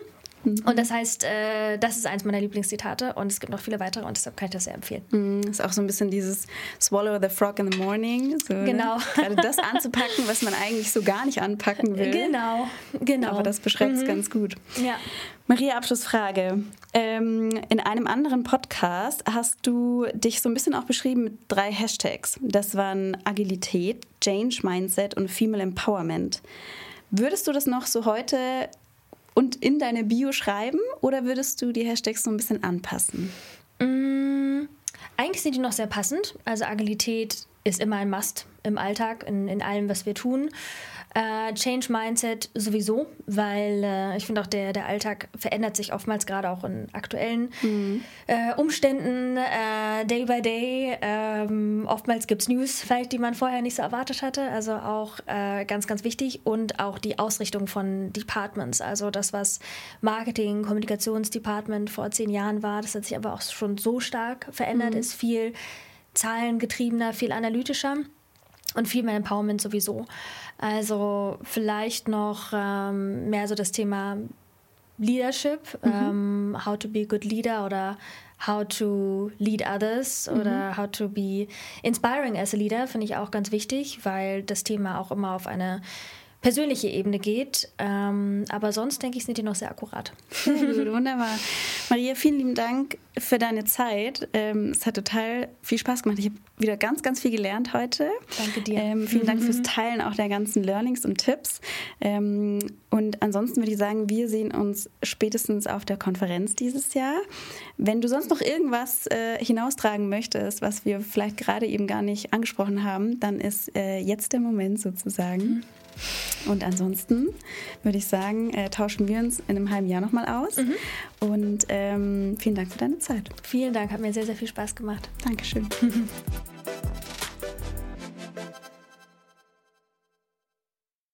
Und das heißt, äh, das ist eins meiner Lieblingszitate und es gibt noch viele weitere und deshalb kann ich das sehr empfehlen. Mhm, ist auch so ein bisschen dieses Swallow the Frog in the Morning. So, ne? genau. Ne? Gerade das anzupacken, was man eigentlich so gar nicht anpacken will. Genau, genau. Aber das beschreibt es mhm. ganz gut. Ja. Maria, Abschlussfrage. Ähm, in einem anderen Podcast hast du dich so ein bisschen auch beschrieben mit drei Hashtags. Das waren Agilität, Change Mindset und Female Empowerment. Würdest du das noch so heute und in deine Bio schreiben oder würdest du die Hashtags so ein bisschen anpassen? Mm, eigentlich sind die noch sehr passend. Also Agilität ist immer ein Must im Alltag, in, in allem, was wir tun. Äh, Change Mindset sowieso, weil äh, ich finde auch der, der Alltag verändert sich oftmals gerade auch in aktuellen mhm. äh, Umständen, äh, Day by Day. Ähm, oftmals gibt es News, vielleicht, die man vorher nicht so erwartet hatte. Also auch äh, ganz, ganz wichtig. Und auch die Ausrichtung von Departments. Also das, was Marketing, Kommunikationsdepartment vor zehn Jahren war, das hat sich aber auch schon so stark verändert, mhm. ist viel zahlengetriebener, viel analytischer und viel mehr Empowerment sowieso. Also vielleicht noch ähm, mehr so das Thema Leadership, mhm. ähm, how to be a good leader oder how to lead others mhm. oder how to be inspiring as a leader, finde ich auch ganz wichtig, weil das Thema auch immer auf eine persönliche Ebene geht. Ähm, aber sonst denke ich, sind die noch sehr akkurat. Sehr gut, wunderbar. Maria, vielen lieben Dank für deine Zeit. Ähm, es hat total viel Spaß gemacht. Ich habe wieder ganz, ganz viel gelernt heute. Danke dir. Ähm, vielen Dank fürs Teilen auch der ganzen Learnings und Tipps. Ähm, und ansonsten würde ich sagen, wir sehen uns spätestens auf der Konferenz dieses Jahr. Wenn du sonst noch irgendwas äh, hinaustragen möchtest, was wir vielleicht gerade eben gar nicht angesprochen haben, dann ist äh, jetzt der Moment sozusagen. Mhm. Und ansonsten würde ich sagen, äh, tauschen wir uns in einem halben Jahr nochmal aus. Mhm. Und ähm, vielen Dank für deine Zeit. Vielen Dank, hat mir sehr, sehr viel Spaß gemacht. Dankeschön.